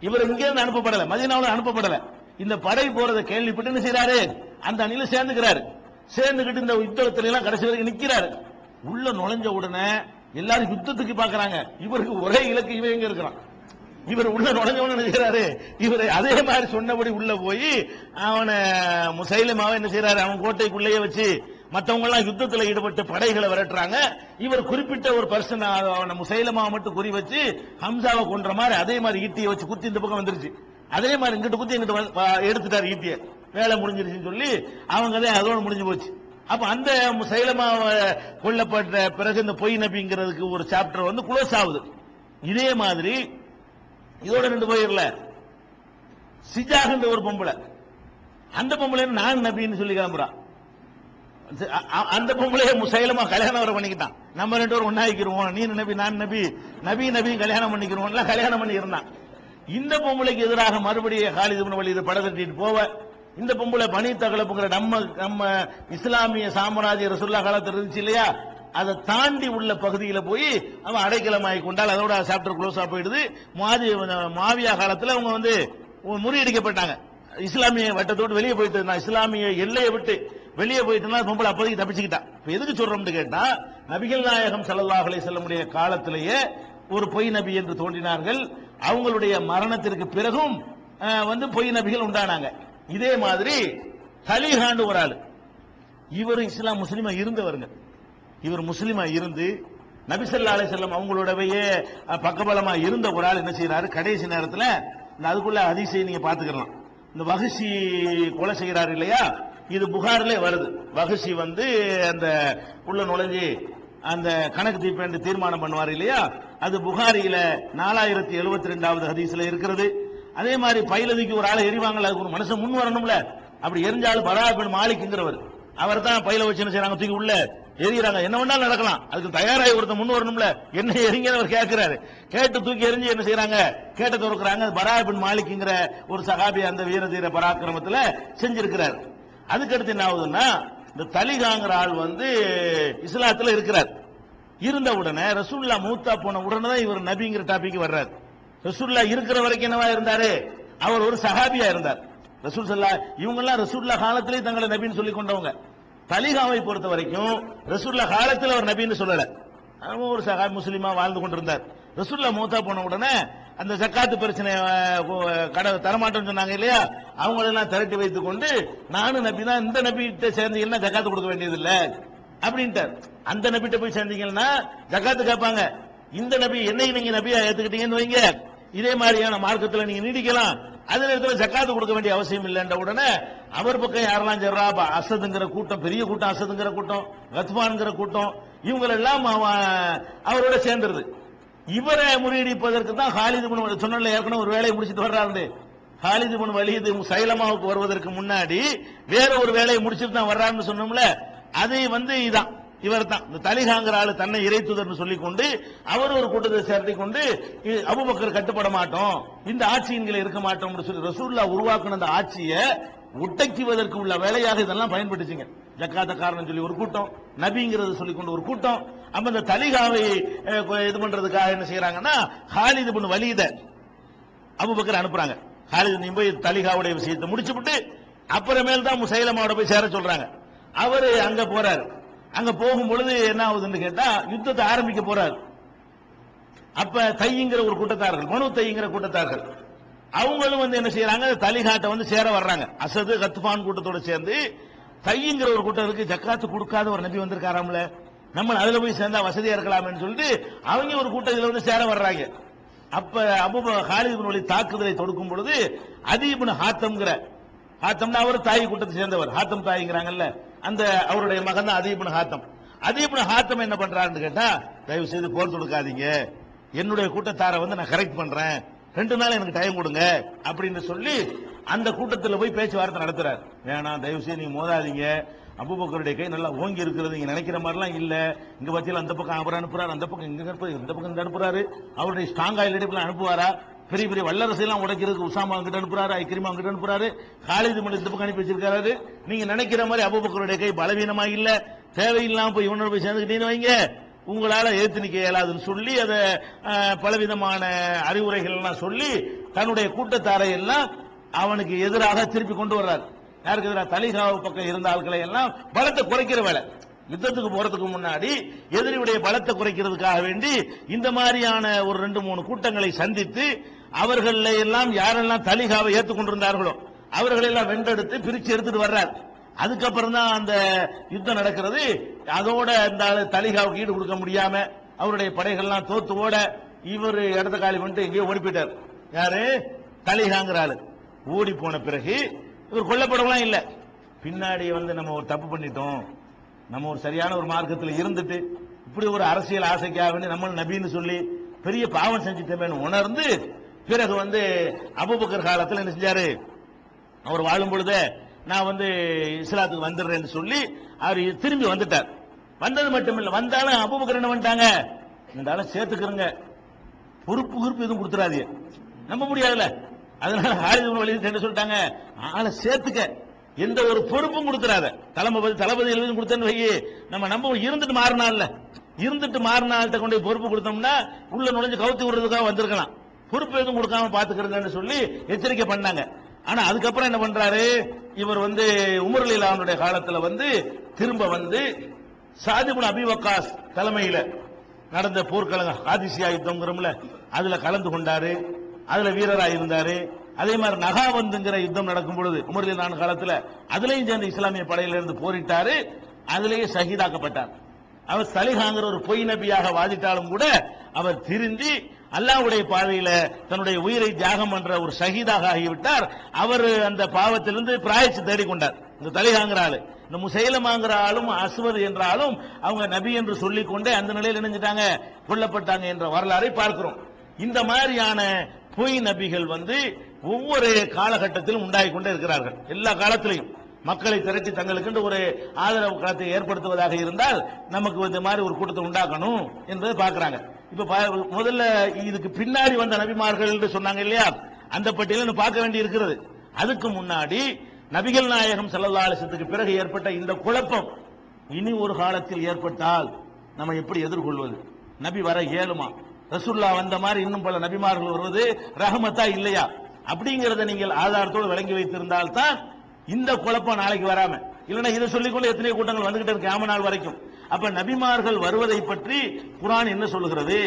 இவர் இங்க இருந்து அனுப்பப்படல மதினாவுல அனுப்பப்படல. இந்த படை போறதை கேள்விப்பட்டு என்ன செய்யறாரு அந்த அணியில சேர்ந்துக்கிறாரு. சேர்ந்துகிட்டு இந்த யுத்தத்துல எல்லாம் கடைசி வரைக்கும் நிக்கிறாரு. உள்ள நுழைஞ்ச உடனே எல்லாரும் யுத்தத்துக்கு பாக்குறாங்க இவருக்கு ஒரே இலக்கு இவன் எங்க இருக்கிறான்? இவர் உள்ள நுழைஞ்சவன நினைக்கிறாரு. இவர் அதே மாதிரி சொன்னபடி உள்ள போய் அவனை முசைலமாவை என்ன செய்யறாரு அவன் கோட்டைக்குள்ளேயே வச்சு மற்றவங்க எல்லாம் யுத்தத்துல ஈடுபட்டு படைகளை விரட்டுறாங்க. இவர் குறிப்பிட்ட ஒரு பர்சன் அவனை முசைலமாவை மட்டும் குறி வச்சு ஹம்சாவை கொன்ற மாதிரி அதே மாதிரி ஈட்டியை வச்சு குத்தி இந்த பக்கம் வந்துருச்சு. அதே மாதிரி இங்கிட்டு குத்தி இங்கிட்டு வந்து- எடுத்துட்டாரு ஈட்டிய. வேலை முடிஞ்சிருச்சுன்னு சொல்லி அவங்க தான் அதோட முடிஞ்சு போச்சு. அப்ப அந்த சைலமா கொல்லப்பட்ட பிறகு இந்த பொய் நபிங்கிறதுக்கு ஒரு சாப்டர் வந்து குளோஸ் ஆகுது. இதே மாதிரி இதோட ரெண்டு போயிடல சிஜாகுன்ற ஒரு பொம்பளை. அந்த பொம்பளை நான் நபின்னு சொல்லி கிளம்புறான் அந்த பொம்பளைய முசைலமா கல்யாணம் வர பண்ணிக்கிட்டான். நம்ம ரெண்டு பேரும் ஒன்னாக்கிருவோம் நீ நபி நான் நபி. நபி நபி கல்யாணம் பண்ணிக்கிறோம் எல்லாம் கல்யாணம் பண்ணி இருந்தான் இந்த பொம்பளைக்கு எதிராக மறுபடியும் காலிது வழி வழியில பட தட்டிட்டு போவ. இந்த பொம்பளை பனி தகலப்புங்கிற நம்ம நம்ம இஸ்லாமிய சாம்ராஜ்ய ரசுல்லா காலத்தில் இருந்துச்சு இல்லையா? அதை தாண்டி உள்ள பகுதியில் போய் அவன் அடைக்கலமாகி கொண்டால் அதோட சாப்டர் க்ளோஸா போயிடுது. மாதி மாவியா காலத்தில் அவங்க வந்து முறியடிக்கப்பட்டாங்க இஸ்லாமிய வட்டத்தோடு வெளியே போயிட்டு இருந்தான். இஸ்லாமிய எல்லையை விட்டு வெளியே போயிட்டுனா பொம்பளை அப்போதைக்கு தப்பிச்சுக்கிட்டான். இப்போ எதுக்கு சொல்றோம்னு கேட்டா நபிகள் நாயகம் ஸல்லல்லாஹு செல்லமுடைய காலத்திலேயே ஒரு பொய் நபி என்று தோன்றினார்கள். அவங்களுடைய மரணத்திற்கு பிறகும் வந்து பொய் நபிகள் உண்டானாங்க. இதே மாதிரி தலிஹாண்டு ஒரு ஆள். இவர் இஸ்லாம் முஸ்லீமா இருந்தவருங்க. இவர் முஸ்லீமா இருந்து நபிசல்லா அலைஹி செல்லம் அவங்களோடவே பக்கபலமா இருந்த ஒரு ஆள் என்ன செய்யறாரு கடைசி நேரத்தில் இந்த அதுக்குள்ள அதிசயம் நீங்க பாத்துக்கலாம் இந்த வகுசி கொலை செய்கிறாரு இல்லையா? இது புகார்ல வருது. வகுசி வந்து அந்த உள்ள நுழைஞ்சு அந்த கணக்கு தீர்ப்பு தீர்மானம் பண்ணுவார் இல்லையா? அது புகாரியில நாலாயிரத்தி எழுபத்தி ரெண்டாவது ஹதீஸ்ல இருக்கிறது. அதே மாதிரி பயிலதிக்கு ஒரு ஆளை எரிவாங்கல்ல அதுக்கு ஒரு மனுஷன் முன் வரணும்ல. அப்படி எரிஞ்சாலும் பராபின் மாலிக்குங்கிறவர் அவர் தான் பயில வச்சு என்ன செய்யறாங்க தூக்கி உள்ள எரியுறாங்க. என்ன வேணாலும் நடக்கலாம். அதுக்கு தயாராகி ஒருத்தன் முன் வரணும்ல. என்ன எரிங்கன்னு அவர் கேட்கிறாரு. கேட்டு தூக்கி எரிஞ்சு என்ன செய்யறாங்க கேட்ட திறக்கிறாங்க. பராபின் மாலிக்குங்கிற ஒரு சகாபி அந்த வீர தீர பராக்கிரமத்தில் செஞ்சிருக்கிறார். அதுக்கடுத்து என்ன ஆகுதுன்னா இந்த தலிகாங்கிற ஆள் வந்து இஸ்லாத்தில் இருக்கிறார். இருந்த உடனே ரசூல்லா மூத்தா போன உடனே தான் இவர் நபிங்கிற டாபிக் வர்றாரு. ரசூல்லா இருக்கிற வரைக்கும் என்னவா இருந்தாரு? அவர் ஒரு சஹாபியா இருந்தார். ரசூல் சல்லா இவங்க எல்லாம் ரசூல்லா காலத்திலே தங்களை நபின்னு சொல்லி கொண்டவங்க. தலிகாவை பொறுத்த வரைக்கும் ரசூல்லா காலத்தில் அவர் நபின்னு சொல்லல. அவன் ஒரு சகா முஸ்லீமா வாழ்ந்து கொண்டிருந்தார். ரசூல்லா மூத்தா போன உடனே அந்த ஜக்காத்து பிரச்சனை கடை தரமாட்டோம்னு சொன்னாங்க இல்லையா? அவங்களெல்லாம் திரட்டி வைத்துக் கொண்டு நானும் நபி தான் இந்த நபிகிட்ட சேர்ந்தீங்கன்னா ஜக்காத்து கொடுக்க வேண்டியது அப்படின்ட்டார். அந்த நபிட்ட போய் சேர்ந்தீங்கன்னா ஜக்காத்து கேட்பாங்க. இந்த நபி என்னைக்கு நீங்க நபியா ஏத்துக்கிட்டீங்கன்னு வைங்க. இதே மாதிரியான மார்க்கத்தில் நீங்க நீடிக்கலாம். அதே நேரத்தில் ஜக்காத்து கொடுக்க வேண்டிய அவசியம் இல்லைன்ற உடனே அவர் பக்கம் யாரெல்லாம் சொல்றா அசதுங்கிற கூட்டம் பெரிய கூட்டம் அசதுங்கிற கூட்டம் கத்வான்கிற கூட்டம் இவங்களெல்லாம் அவரோட சேர்ந்துருது. இவரை முறியடிப்பதற்கு தான் ஹாலிது பின் சொன்னல ஏற்கனவே ஒரு வேலையை முடிச்சிட்டு வர்றாரு ஹாலிது பின் வலிது சைலமாவுக்கு வருவதற்கு முன்னாடி வேற ஒரு வேலையை முடிச்சிட்டு தான் வர்றாருன்னு சொன்னோம்ல அது வந்து இதான். இவர் தான் இந்த தலிகாங்கிற ஆளு தன்னை இறைத்துதர்னு சொல்லிக்கொண்டு அவர் ஒரு கூட்டத்தை சேர்த்தி கொண்டு இ- கட்டுப்பட மாட்டோம் இந்த ஆட்சியின்களை இருக்க மாட்டோம் சொல்லி ரசூல்லா உருவாக்கின அந்த ஆட்சியை உடைக்குவதற்கு உள்ள வேலையாக இதெல்லாம் பயன்பட்டுச்சுங்க. ஜக்காத்த காரணம் சொல்லி ஒரு கூட்டம் நபிங்கிறது சொல்லி கொண்டு ஒரு கூட்டம். அப்ப இந்த தலிகாவை இது பண்றதுக்காக என்ன செய்யறாங்கன்னா ஹாலிது பண்ணு வலித அபுபக்கர் அனுப்புறாங்க. ஹாலிது நீ போய் தலிகாவுடைய விஷயத்தை முடிச்சுவிட்டு அப்புறமேல் தான் முசைலமாவோட போய் சேர சொல்றாங்க. அவரு அங்க போறாரு. அங்க போகும் பொழுது என்ன ஆகுதுன்னு கேட்டா யுத்தத்தை ஆரம்பிக்க போறாரு. அப்ப தைங்கிற ஒரு கூட்டத்தார்கள் மனு தைங்கிற கூட்டத்தார்கள் அவங்களும் வந்து என்ன செய்யறாங்க தலிகாட்டை வந்து சேர வர்றாங்க. அசது கத்துபான் கூட்டத்தோட சேர்ந்து தைங்கிற ஒரு கூட்டத்துக்கு ஜக்காத்து கொடுக்காத ஒரு நபி வந்திருக்காராம்ல. நம்ம அதுல போய் சேர்ந்தா வசதியா இருக்கலாம்னு சொல்லிட்டு அவங்க ஒரு கூட்டத்தில் வந்து சேர வர்றாங்க. அப்ப அபு ஹாலித் ஒளி தாக்குதலை தொடுக்கும் பொழுது அதிபின் ஹாத்தம்ங்கிற ஹாத்தம்னா அவர் தாய் கூட்டத்தை சேர்ந்தவர். ஹாத்தம் தாய்ங்கிறாங்கல்ல. அந்த அவருடைய மகன் தான் அதீபுன் ஹாத்தம். அதீபுன் ஹாத்தம் என்ன பண்றாருன்னு கேட்டா தயவு செய்து போர் தொடுக்காதீங்க. என்னுடைய கூட்டத்தாரை வந்து நான் கரெக்ட் பண்றேன். ரெண்டு நாள் எனக்கு டைம் கொடுங்க அப்படின்னு சொல்லி அந்த கூட்டத்தில் போய் பேச்சுவார்த்தை நடத்துறாரு. வேணாம் தயவு செய்து நீங்க மோதாதீங்க. அபுபக்கருடைய கை நல்லா ஓங்கி இருக்கிறது நீங்க நினைக்கிற மாதிரிலாம் இல்ல. இங்க பத்தியில அந்த பக்கம் அவர் அனுப்புறாரு அந்த பக்கம் இங்க அனுப்புறாரு இந்த பக்கம் இந்த அனுப்புறாரு. அவருடைய ஸ்ட்ராங் ஆயில் அனுப்புவாரா? பெரிய பெரிய வல்லரசையெல்லாம் உடைக்கிறதுக்கு உசாமா அங்கிட்ட அனுப்புறாரு ஐக்கிரிமா அங்கிட்ட அனுப்புறாரு. காலிது மணி இந்த பக்கம் அனுப்பி வச்சிருக்காரு. நீங்க நினைக்கிற மாதிரி அபுபக்கருடைய கை பலவீனமா இல்ல தேவையில்லாம போய் இவனோட போய் சேர்ந்துக்கிட்டீங்கன்னு வைங்க. உங்களால ஏத்து நிக்க இயலாதுன்னு சொல்லி அதை பலவிதமான அறிவுரைகள் எல்லாம் சொல்லி தன்னுடைய கூட்டத்தாரை எல்லாம் அவனுக்கு எதிராக திருப்பி கொண்டு வர்றார். யாருக்கு எதிராக? தலிகாவு பக்கம் இருந்த ஆட்களை எல்லாம் பலத்தை குறைக்கிற வேலை. யுத்தத்துக்கு போறதுக்கு முன்னாடி எதிரியுடைய பலத்தை குறைக்கிறதுக்காக வேண்டி இந்த மாதிரியான ஒரு ரெண்டு மூணு கூட்டங்களை சந்தித்து அவர்கள எல்லாம் யாரெல்லாம் தலிகாவை ஏற்றுக்கொண்டிருந்தார்களோ அவர்களெல்லாம் வென்றெடுத்து பிரிச்சு எடுத்துட்டு வர்றார். அதுக்கப்புறம் தான் அந்த யுத்தம் நடக்கிறது. அதோட இந்த தலிகாவுக்கு ஈடு கொடுக்க முடியாம அவருடைய படைகள்லாம் தோத்து ஓட இவர் இடத்த காலி பண்ணிட்டு எங்கேயோ ஓடி போயிட்டார். யாரு? தலிகாங்கிற ஆளு. ஓடி போன பிறகு இவர் கொல்லப்படலாம் இல்லை. பின்னாடி வந்து நம்ம ஒரு தப்பு பண்ணிட்டோம். நம்ம ஒரு சரியான ஒரு மார்க்கத்தில் இருந்துட்டு இப்படி ஒரு அரசியல் ஆசைக்காக வேண்டி நம்ம நபின்னு சொல்லி பெரிய பாவம் செஞ்சுட்டோமேனு உணர்ந்து பிறகு வந்து அபுபக்கர் காலத்தில் என்ன செஞ்சாரு? அவர் வாழும் பொழுது நான் வந்து இஸ்லாத்துக்கு வந்துடுறேன்னு சொல்லி அவர் திரும்பி வந்துட்டார். வந்தது மட்டும் இல்லை வந்தாலும் அபுபக்கர் என்ன பண்ணிட்டாங்க? இருந்தாலும் ஆளை சேர்த்துக்கிறங்க. பொறுப்பு குறிப்பு எதுவும் கொடுத்துறாதீங்க. நம்ப முடியாதுல்ல. அதனால ஹாலிது வழி என்ன சொல்லிட்டாங்க. ஆளை சேர்த்துக்க. எந்த ஒரு பொறுப்பும் கொடுத்துறாத. தளபதி தளபதி எழுதி கொடுத்தேன்னு வையி. நம்ம நம்ப இருந்துட்டு மாறினால இருந்துட்டு மாறினால்கிட்ட கொண்டு போய் பொறுப்பு கொடுத்தோம்னா உள்ள நுழைஞ்சு கவுத்தி விடுறதுக்காக வந்திருக்கலாம். பொறுப்பு எதுவும் கொடுக்காம பாத்துக்கிறதுன்னு சொல்லி எச்சரிக்கை பண்ணாங்க. ஆனா அதுக்கப்புறம் என்ன பண்றாரு? இவர் வந்து உமர்லீலாவுடைய காலத்துல வந்து திரும்ப வந்து சாதிபுன் அபிவக்காஸ் தலைமையில நடந்த போர்க்கலங்க ஆதிசியா யுத்தம்ங்கிறோம்ல அதுல கலந்து கொண்டாரு. அதுல வீரராக இருந்தாரு. அதே மாதிரி நகாவந்துங்கிற யுத்தம் நடக்கும் பொழுது உமர்லீலான் காலத்துல அதுலயும் சேர்ந்து இஸ்லாமிய படையிலிருந்து போரிட்டாரு. அதுலேயே சகிதாக்கப்பட்டார் அவர் சலிஹாங்கிற ஒரு பொய் நபியாக வாதிட்டாலும் கூட அவர் திருந்தி அல்லாஹ்வுடைய பாதையில தன்னுடைய உயிரை தியாகம் பண்ற ஒரு சகிதாக ஆகிவிட்டார். அவர் அந்த பாவத்திலிருந்து பிராயச்சு தேடிக்கொண்டார். இந்த தலைகாங்கிற ஆளு. இந்த முசைலமாங்கிற ஆளும் அஸ்வது என்றாலும் அவங்க நபி என்று சொல்லிக் கொண்டே அந்த நிலையில் இணைஞ்சிட்டாங்க. கொல்லப்பட்டாங்க என்ற வரலாறை பார்க்கிறோம். இந்த மாதிரியான பொய் நபிகள் வந்து ஒவ்வொரு காலகட்டத்திலும் உண்டாகி கொண்டே இருக்கிறார்கள். எல்லா காலத்திலையும். மக்களை திரட்டி தங்களுக்கு ஒரு ஆதரவு களத்தை ஏற்படுத்துவதாக இருந்தால் நமக்கு இந்த மாதிரி ஒரு கூட்டத்தை உண்டாக்கணும் என்பதை பார்க்கிறாங்க. இப்ப முதல்ல இதுக்கு பின்னாடி வந்த நபிமார்கள் என்று சொன்னாங்க இல்லையா? அந்த பட்டியலை பார்க்க வேண்டி இருக்கிறது. அதுக்கு முன்னாடி நபிகள் நாயகம் ஸல்லல்லாஹு பிறகு ஏற்பட்ட இந்த குழப்பம் இனி ஒரு காலத்தில் ஏற்பட்டால் நம்ம எப்படி எதிர்கொள்வது? நபி வர ஏழுமா? ரசுல்லா வந்த மாதிரி இன்னும் பல நபிமார்கள் வருவது ரஹமத்தா இல்லையா? அப்படிங்கறத நீங்கள் ஆதாரத்தோடு விளங்கி வைத்திருந்தால் தான் இந்த குழப்பம் நாளைக்கு வராம இல்லைன்னா இதை சொல்லிக்கொண்டு எத்தனை கூட்டங்கள் வந்துகிட்டு இருக்கு ஆம நாள் வரைக்கும். அப்ப நபிமார்கள் வருவதை பற்றி குரான் என்ன சொல்லுகிறது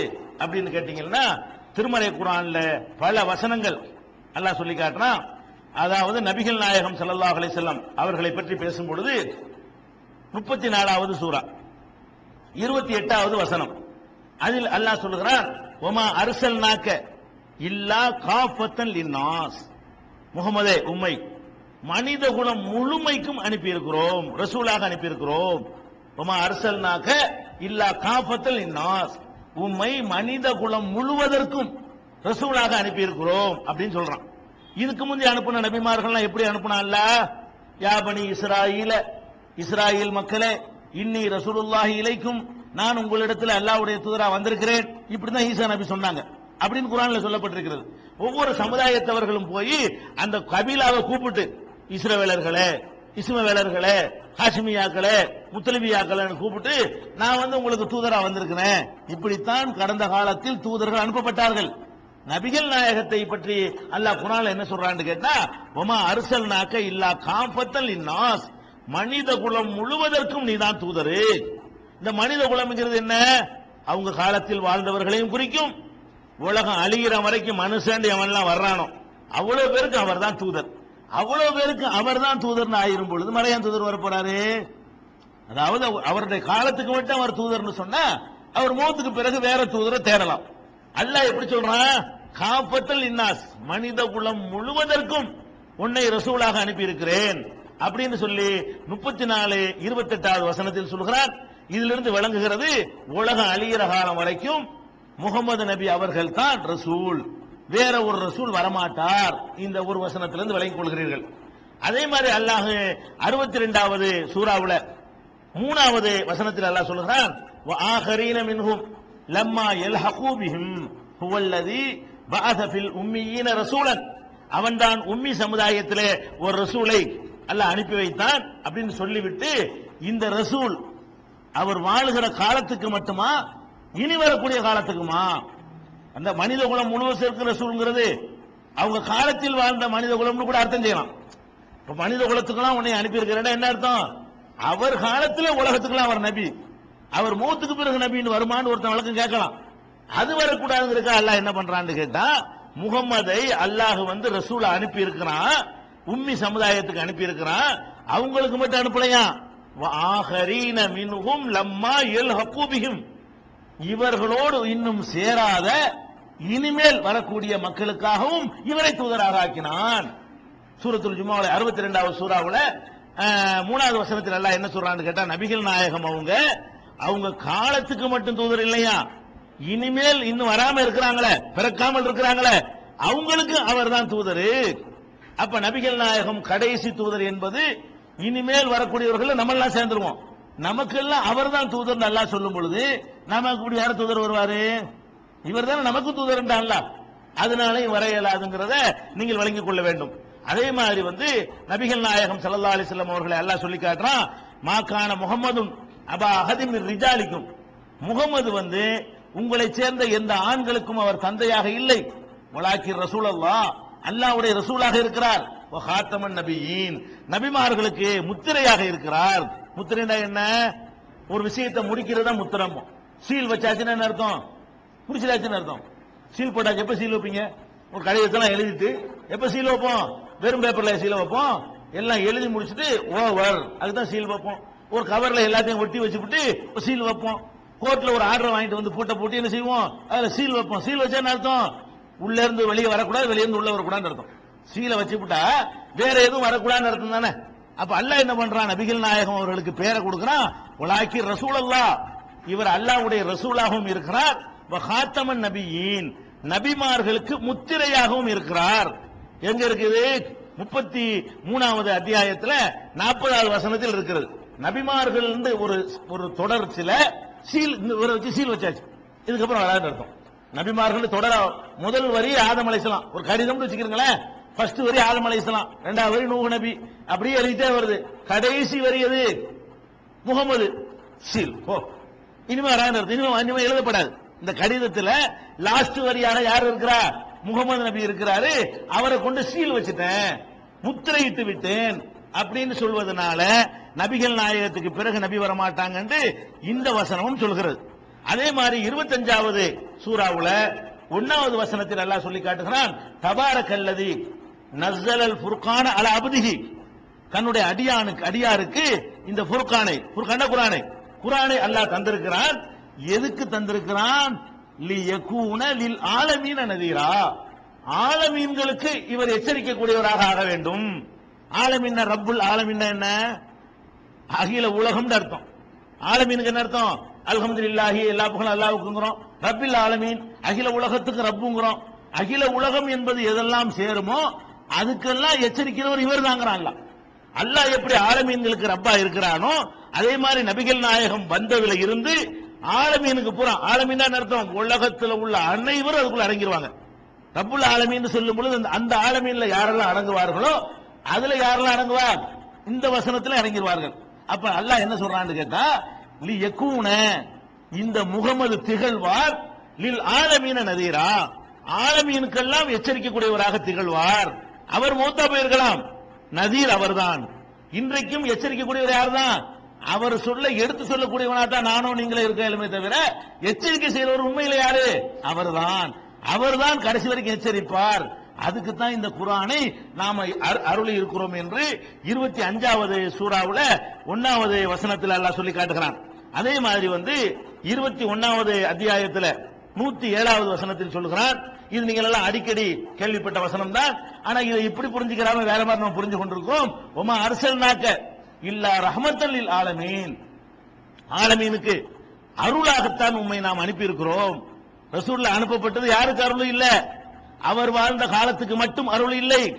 அப்படின்னு கேட்டீங்கன்னா திருமலை குரான்ல பல வசனங்கள் அல்லாஹ் சொல்லி காட்டுறான் அதாவது நபிகள் நாயகம் ஸல்லல்லாஹு அலைஹி அவர்களை பற்றி பேசும் பொழுது முப்பத்தி நாலாவது சூரா இருபத்தி எட்டாவது வசனம். அதில் அல்லாஹ் சொல்லுகிறான் ஒமா அரசல் நாக்க இல்லா காஃபத்தன் லின்னாஸ். முகமதே உம்மை மனித குலம் முழுமைக்கும் அனுப்பியிருக்கிறோம் ரசூலாக அனுப்பியிருக்கிறோம். உமா அரசல்னாக்க இல்லா காபத்தில் லின்னாஸ் உம்மை மனித குலம் முழுவதற்கும் ரசூலாக அனுப்பியிருக்கிறோம் அப்படின்னு சொல்றான். இதுக்கு முந்தைய அனுப்பின நபிமார்கள்லாம் எப்படி அனுப்புனான்ல? யாபனி இஸ்ராயில இஸ்ராயில் மக்களே இன்னி ரசூலுல்லாஹி இலைக்கும் நான் உங்களிடத்தில் அல்லாவுடைய தூதரா வந்திருக்கிறேன். இப்படிதான் ஈசா நபி சொன்னாங்க. அப்படின்னு குரான்ல சொல்லப்பட்டிருக்கிறது. ஒவ்வொரு சமுதாயத்தவர்களும் போய் அந்த கபிலாவை கூப்பிட்டு இஸ்ரவேலர்களே இசுமவேலர்களே ஹாஷிமியாக்களே முத்தலிபியாக்களை கூப்பிட்டு நான் வந்து உங்களுக்கு தூதரா வந்திருக்கிறேன். இப்படித்தான் கடந்த காலத்தில் தூதர்கள் அனுப்பப்பட்டார்கள். நபிகள் நாயகத்தை பற்றி அல்லாஹ் குரான்ல என்ன சொல்றான்னு கேட்டா ஒமா அரசல் நாக்க இல்லா காம்பத்தல் இன்னாஸ் மனித குலம் முழுவதற்கும் நீதான் தூதரு. இந்த மனித குலம்ங்கிறது என்ன? அவங்க காலத்தில் வாழ்ந்தவர்களையும் குறிக்கும். உலகம் அழிகிற வரைக்கும் மனுஷன் எவன்லாம் வர்றானோ அவ்வளவு பேருக்கு அவர் தான் தூதர். அவ்வளவு பேருக்கு அவர் தான் தூதர்னு ஆயிரும் பொழுது மறையான் தூதர் வரப்போறாரு. அதாவது அவருடைய காலத்துக்கு மட்டும் அவர் தூதர்னு சொன்னா அவர் மௌத்துக்கு பிறகு வேற தூதரை தேடலாம். அல்லாஹ் எப்படி சொல்றான்? காப்பத்தல் இன்னாஸ் மனித குலம் முழுவதற்கும் உன்னை ரசூலாக அனுப்பி இருக்கிறேன் அப்படின்னு சொல்லி முப்பத்தி நாலு இருபத்தெட்டாவது வசனத்தில் சொல்கிறார். இதிலிருந்து விளங்குகிறது உலகம் அழியிற காலம் வரைக்கும் முகமது நபி அவர்கள் தான் ரசூல். வேற ஒரு ரசூல் வரமாட்டார். இந்த ஒரு வசனத்திலிருந்து விளங்கிக் கொள்கிறீர்கள். அதே மாதிரி அல்லாஹ் அறுபத்தி ரெண்டாவது சூறாவுல மூணாவது வசனத்தில் அல்லாஹ் சொல்லுகிறான் ஆஹரீன மின்ஹும் லம்மா எல் ஹகூபிஹும் ஹுவல்லதி பஅத ஃபில் உம்மியின ரசூலன். அவன்தான் உம்மி சமுதாயத்திலே ஒரு ரசூலை அல்ல அனுப்பி வைத்தான் அப்படின்னு சொல்லிவிட்டு இந்த ரசூல் அவர் வாழுகிற காலத்துக்கு மட்டுமா இனி வரக்கூடிய காலத்துக்குமா? அந்த மனித குலம் முழுவதும் சேர்க்கிற சூழ்ங்கிறது அவங்க காலத்தில் வாழ்ந்த மனித குலம்னு கூட அர்த்தம் செய்யலாம். இப்ப மனித குலத்துக்கெல்லாம் உன்னை அனுப்பி என்ன அர்த்தம்? அவர் காலத்துல உலகத்துக்கெல்லாம் அவர் நபி. அவர் மூத்துக்கு பிறகு நபின்னு வருமான்னு ஒருத்தன் வழக்கம் கேட்கலாம். அது வரக்கூடாதுங்கிறக்கா அல்லாஹ் என்ன பண்றான்னு கேட்டா முகம்மதை அல்லாஹ் வந்து ரசூல அனுப்பி இருக்கிறான் உம்மி சமுதாயத்துக்கு அனுப்பி இருக்கிறான் அவங்களுக்கு மட்டும் அனுப்பலையா? ஆஹரீன மின்ஹும் லம்மா எல் ஹக்கூபிகும் இவர்களோடு இன்னும் சேராத இனிமேல் வரக்கூடிய மக்களுக்காகவும் இவரை தூதராக ஆக்கினான் சூரத்துல் ஜுமாவுல அறுபத்தி ரெண்டாவது சூறாவில் மூணாவது வசனத்தில் எல்லாம் என்ன சொல்றான்னு கேட்டா நபிகள் நாயகம் அவங்க அவங்க காலத்துக்கு மட்டும் தூதர் இல்லையா? இனிமேல் இன்னும் வராம இருக்கிறாங்களே பிறக்காமல் இருக்கிறாங்களே அவங்களுக்கு அவர் தான் தூதரு. அப்ப நபிகள் நாயகம் கடைசி தூதர் என்பது இனிமேல் வரக்கூடியவர்கள் நம்ம எல்லாம் சேர்ந்துருவோம். நமக்கெல்லாம் அவர் தான் தூதர் நல்லா சொல்லும் பொழுது நமக்கு இப்படி யார தூதர் வருவாரு? இவர் தானே நமக்கு தூதர் அல்லாஹ் அதனால வர இயலாதுங்கிறத நீங்கள் வழங்கிக் கொள்ள வேண்டும். அதே மாதிரி வந்து நபிகள் நாயகம் சல்லா அலைஹி வஸல்லம் அவர்களை எல்லாம் சொல்லி காட்டுறான் மாக்கான முகமதும் அபா அகதிம் ரிஜாலிக்கும். முகமது வந்து உங்களை சேர்ந்த எந்த ஆண்களுக்கும் அவர் தந்தையாக இல்லை. வலாக்கி ரசூல் அல்லாஹ் அல்லாஹ்வுடைய ரசூலாக இருக்கிறார். ஹாத்தமன் நபியின். நபிமார்களுக்கு முத்திரையாக இருக்கிறார். முத்திரைனா என்ன? ஒரு விஷயத்தை முடிக்கிறதா முத்திரம். சீல் வச்சாச்சுன்னா என்ன அர்த்தம்? முடிச்சிடாச்சுன்னு அர்த்தம்? சீல் போட்டாச்சு எப்போ சீல் வைப்பீங்க? ஒரு கடிதத்தெல்லாம் எழுதிட்டு எப்போ சீல் வைப்போம்? வெறும் பேப்பரில் சீல் வைப்போம். எல்லாம் எழுதி முடிச்சுட்டு ஓவர் அதுதான் சீல் வைப்போம். ஒரு கவரில் எல்லாத்தையும் ஒட்டி வச்சுவிட்டு ஒரு சீல் வைப்போம். கோர்ட்டில் ஒரு ஆர்டர் வாங்கிட்டு வந்து பூட்டை போட்டு என்ன செய்வோம்? அதில் சீல் வைப்போம். சீல் வச்சா என்ன அர்த்தம்? உள்ளேருந்து வெளியே வரக்கூடாது வெளிய இருந்து உள்ள வரக்கூடாதுன்னு அர்த்தம். சீலை வச்சுவிட்டா வேற எதுவும் வரக்கூடாதுன்னு அர்த்தம் தானே? அப்ப அல்ல என்ன பண்றான்? நபிகள் நாயகம் அவர்களுக்கு பேரை கொடுக்கிறான். உலாக்கி ரசூலல்லா இவர் அல்லாஹ்வுடைய ரசூலாகவும் இருக்கிறார். ஹாத்தமன் நபியின். நபிமார்களுக்கு முத்திரையாகவும் இருக்கிறார். எங்க இருக்குது? முப்பத்தி மூணாவது அத்தியாயத்தில் நாற்பதாவது வசனத்தில் இருக்கிறது. நபிமார்கள் ஒரு ஒரு தொடர்ச்சியில சீல் இவரை வச்சு சீல் வச்சாச்சு. இதுக்கப்புறம் வராது அர்த்தம். நபிமார்கள் தொடர முதல் வரி ஆதம் அலைசலாம் ஒரு கடிதம்னு வச்சுக்கிறீங்களேன். ஃபர்ஸ்ட் வரி ஆதம் அலைசலாம் ரெண்டாவது வரி நூகு நபி. அப்படியே எழுதிட்டே வருது. கடைசி வரி எது? முகமது சீல். ஓ இனிமே வராது அர்த்தம். இனிமே இனிமே எழுதப்படாது. இந்த கடிதத்துல லாஸ்ட் வரியாக யார் இருக்கிறா? முகமது நபி இருக்கிறாரு. அவரை கொண்டு சீல் வச்சுட்டேன். முத்திரையிட்டு விட்டேன் அப்படின்னு சொல்வதனால நபிகள் நாயகத்துக்கு பிறகு நபி வர மாட்டாங்கன்னு இந்த வசனமும் சொல்கிறது. அதே மாதிரி இருபத்தஞ்சாவது சூறாவுல ஒன்னாவது வசனத்தில் அல்லாஹ் சொல்லி காட்டுகிறான் தபாரக்கல்லதி நஸ்ஸலல் ஃபுர்கான அல அபுதிகி தன்னுடைய அடியானுக்கு அடியாருக்கு இந்த ஃபுர்கானை ஃபுர்கான குரானை குரானை அல்லாஹ் தந்திருக்கிறான். எதுக்கு தந்திருக்கிறான்? லி யகூன லில் ஆலமீன நதீரா. ஆலமீன்களுக்கு இவர் எச்சரிக்கக்கூடியவராக ஆக வேண்டும். ஆலமீன ரப்புல் ஆலமீன என்ன? அகில உலகம்னு அர்த்தம். ஆலமீனுக்கு என்ன அர்த்தம்? அல்ஹம்துலில்லாஹி எல்லா புகழும் அல்லாவுக்குங்கிறோம் ரப்பில் ஆலமீன் அகில உலகத்துக்கு ரப்புங்கிறோம். அகில உலகம் என்பது எதெல்லாம் சேருமோ அதுக்கெல்லாம் எச்சரிக்கிறவர் இவர் தாங்கிறான் அல்லாஹ் எப்படி ஆலமீன்களுக்கு ரப்பா இருக்கிறானோ அதே மாதிரி நபிகள் நாயகம் வந்ததுல இருந்து ஆலமீனுக்கு பூரா ஆலமீன் தான் அர்த்தம்? உலகத்தில் உள்ள அனைவரும் அதுக்குள்ள அடங்கிடுவாங்க ரப்புல் ஆலமீன் சொல்லும் பொழுது அந்த- ஆலமீன்ல யாரெல்லாம் அடங்குவார்களோ அதுல யாரெல்லாம் அடங்குவார்? இந்த வசனத்துல இறங்கிடுவார்கள் அப்ப அல்லாஹ் என்ன சொல்றான்னு கேட்டா லி எக்கூன இந்த முகமது திகழ்வார் லில் ஆலமீன நதீரா. ஆலமீனுக்கெல்லாம் எச்சரிக்கக்கூடியவராக திகழ்வார். அவர் மூத்தா போயிருக்கலாம். நதீர் அவர்தான். இன்றைக்கும் எச்சரிக்கக்கூடியவர் யார்தான்? அவர் சொல்ல எடுத்து சொல்லக்கூடியவனா தான் நானும் நீங்களே இருக்கலுமே தவிர எச்சரிக்கை செய்யறவர் உண்மையில யாரு? அவர்தான். அவர்தான் கடைசி வரைக்கும் எச்சரிப்பார். அதுக்கு தான் இந்த குரானை நாம அரு- அருளி இருக்கிறோம் என்று இருபத்தி அஞ்சாவது சூறாவில் ஒன்னாவது வசனத்தில் அல்லாஹ் சொல்லி காட்டுகிறான். அதே மாதிரி வந்து இருபத்தி ஒன்னாவது அத்தியாயத்தில் நூத்தி ஏழாவது வசனத்தில் சொல்லுகிறான். இது நீங்கள் எல்லாம் அடிக்கடி கேள்விப்பட்ட வசனம் தான் ஆனா இதை இப்படி புரிஞ்சுக்கிறாம வேற மாதிரி நம்ம புரிஞ்சு கொண்டிருக்கோம். உமா அரசல் நாக்க இல்லா ரஹமத்தல் ஆலமீன். ஆலமீனுக்கு அருளாகத்தான் உண்மை நாம் அனுப்பியிருக்கிறோம். ரசூல்ல அனுப்பப்பட்டது யாருக்கு அருள் இல்ல? அவர் வாழ்ந்த காலத்துக்கு மட்டும் அருள் இல்லை.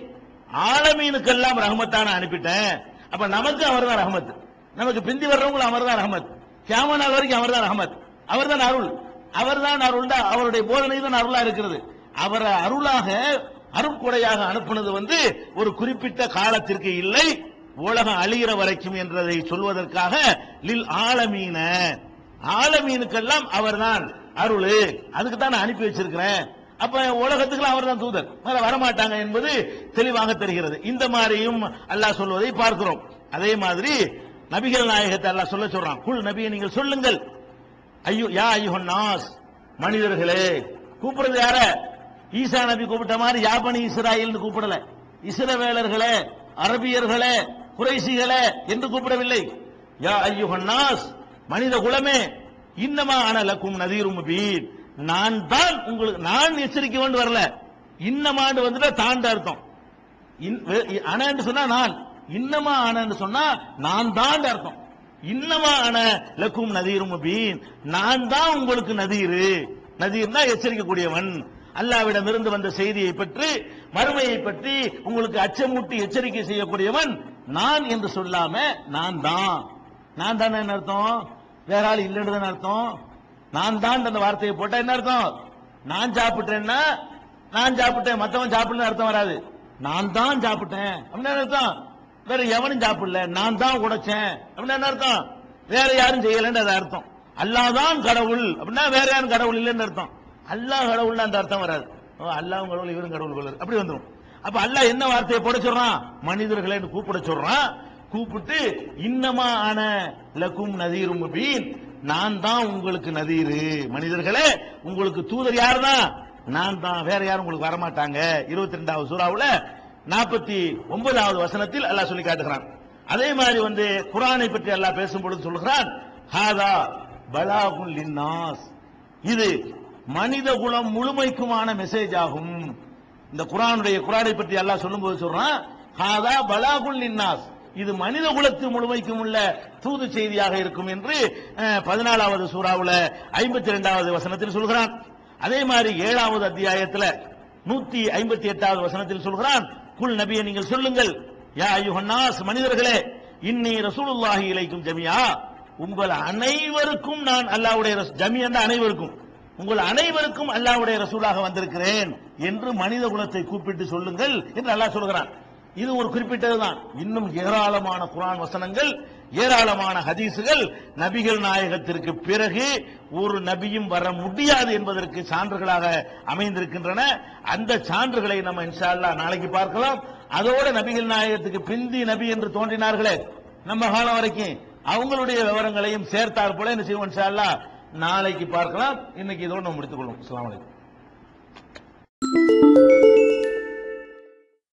ஆலமீனுக்கெல்லாம் ரஹமத்தான அனுப்பிட்டேன். அப்ப நமக்கு அவர் தான் ரஹமத். நமக்கு பிந்தி வர்றவங்களும் அவர் தான் ரஹமத். கியாம நாள் வரைக்கும் அவர் தான் ரஹமத். அவர் தான் அருள். அவர் தான் அருள் தான் அவருடைய போதனை தான் அருளா இருக்கிறது. அவரை அருளாக அருட்கொடையாக அனுப்புனது வந்து ஒரு குறிப்பிட்ட காலத்திற்கு இல்லை. உலகம் அழிகிற வரைக்கும் என்றதை சொல்வதற்காக லில் ஆலமீன. ஆலமீனுக்கெல்லாம் அவர்தான் அருள். அதுக்கு தான் நான் அனுப்பி வச்சிருக்கிறேன். அப்ப உலகத்துக்கு அவர் தான் தூதர். வேற வரமாட்டாங்க என்பது தெளிவாக தெரிகிறது. இந்த மாதிரியும் அல்லாஹ் சொல்வதை பார்க்கிறோம். அதே மாதிரி நபிகள் நாயகத்தை அல்லாஹ் சொல்ல சொல்றான். குல் நபியை நீங்கள் சொல்லுங்கள். ஐயோ யா ஐயோ நாஸ். மனிதர்களே கூப்பிடுறது யார? ஈசா நபி கூப்பிட்ட மாதிரி யாபனி இஸ்ராயல் கூப்பிடல. இஸ்ரவேலர்களே அரபியர்களே குறைசிகளே என்று கூப்பிடவில்லை. யா ஐயோ ஹன்னாஸ் மனித குலமே இன்னமா அன லக்கும் நதீரும் பீர் நான் தான் உங்களுக்கு நான் எச்சரிக்கை கொண்டு வரல. இன்னமாண்டு வந்துட்டா தாண்ட அர்த்தம். இன்- அனன்னு சொன்னா நான். இன்னமா அனன்னு சொன்னா நான் தான் அர்த்தம். இன்னமா அன லக்கும் நதீரும் பீன் நான் தான் உங்களுக்கு நதீரு. நதீர்னா எச்சரிக்கக்கூடியவன். அல்லாவிடம் இருந்து வந்த செய்தியை பற்றி மறுமையை பற்றி உங்களுக்கு அச்சமூட்டி எச்சரிக்கை செய்யக்கூடியவன் நான் என்று சொல்லாம நான் தான். நான் தான் என்ன அர்த்தம்? வேற ஆள் இல்லைன்னு தானே அர்த்தம்? நான் தான் அந்த வார்த்தையை போட்டா என்ன அர்த்தம்? நான் சாப்பிட்டேன்னா நான் சாப்பிட்டேன் மத்தவன் சாப்பிடல அர்த்தம் வராது. நான் தான் சாப்பிட்டேன். அப்படின்னு என்ன அர்த்தம்? வேற எவனும் சாப்பிடல. நான் தான் உடைச்சேன். அப்படின்னு என்ன அர்த்தம்? வேற யாரும் செய்யலன்னு அது அர்த்தம். அல்லாதான் கடவுள். அப்படின்னா வேற யாரும் கடவுள் இல்லைன்னு அர்த்தம். அல்லாஹ் கடவுள்னு அந்த அர்த்தம் வராது. ஓ, கடவுள் இவரும் கடவுள் போல அப்படி வந்துடும் அப்ப அல்லாஹ் என்ன வார்த்தையை போட சொல்றான்? மனிதர்களை கூப்பிட சொல்றான். கூப்பிட்டு இன்னமா ஆன லக்கும் நதீரும் நான் தான் உங்களுக்கு நதீரு. மனிதர்களே உங்களுக்கு தூதர் யார் தான் நான் தான். வேற யாரும் உங்களுக்கு வரமாட்டாங்க. இருபத்தி ரெண்டாவது சூறாவுல நாற்பத்தி ஒன்பதாவது வசனத்தில் அல்லாஹ் சொல்லி காட்டுகிறான். அதே மாதிரி வந்து குரானை பற்றி அல்லாஹ் பேசும் பொழுது சொல்கிறான் ஹாதா பலாகுல் லின்னாஸ். இது மனித குலம் முழுமைக்குமான மெசேஜ் ஆகும். இந்த குரானுடைய குரானை பற்றி அல்லாஹ் சொல்லும்போது சொல்றான் ஹாதா பலாகுல் நின்னாஸ் இது மனித குலத்து முழுமைக்கும் உள்ள தூது செய்தியாக இருக்கும் என்று பதினாலாவது சூறாவுல ஐம்பத்தி இரண்டாவது வசனத்தில் சொல்கிறான். அதே மாதிரி ஏழாவது அத்தியாயத்துல நூத்தி ஐம்பத்தி எட்டாவது வசனத்தில் சொல்கிறான். குல் நபியை நீங்கள் சொல்லுங்கள். யா ஐயுஹன்னாஸ் மனிதர்களே இன்னி ரசூலுல்லாஹி இலைக்கும் ஜமியா. உங்கள் அனைவருக்கும் நான் அல்லாவுடைய ரசூ- ஜமியா அனைவருக்கும். உங்கள் அனைவருக்கும் அல்லாஹ்வுடைய ரசூலாக வந்திருக்கிறேன் என்று மனித குலத்தை கூப்பிட்டு சொல்லுங்கள் என்று அல்லாஹ் சொல்கிறான். இது ஒரு குறிப்பிட்டதுதான் இன்னும் ஏராளமான குரான் வசனங்கள் ஏராளமான ஹதீசுகள் நபிகள் நாயகத்திற்கு பிறகு ஒரு நபியும் வர முடியாது என்பதற்கு சான்றுகளாக அமைந்திருக்கின்றன. அந்த சான்றுகளை நம்ம இன்ஷா அல்லாஹ் நாளைக்கு பார்க்கலாம். அதோட நபிகள் நாயகத்துக்கு பிந்தி நபி என்று தோன்றினார்களே நம்ம காலம் வரைக்கும். அவங்களுடைய விவரங்களையும் சேர்த்தார் போல என்ன செய்வோம் இன்ஷா அல்லாஹ் நாளைக்கு பார்க்கலாம். இன்னைக்கு இதோடு நம்ம முடித்துக்கொள்வோம் அஸ்லாம் வலைக்கம்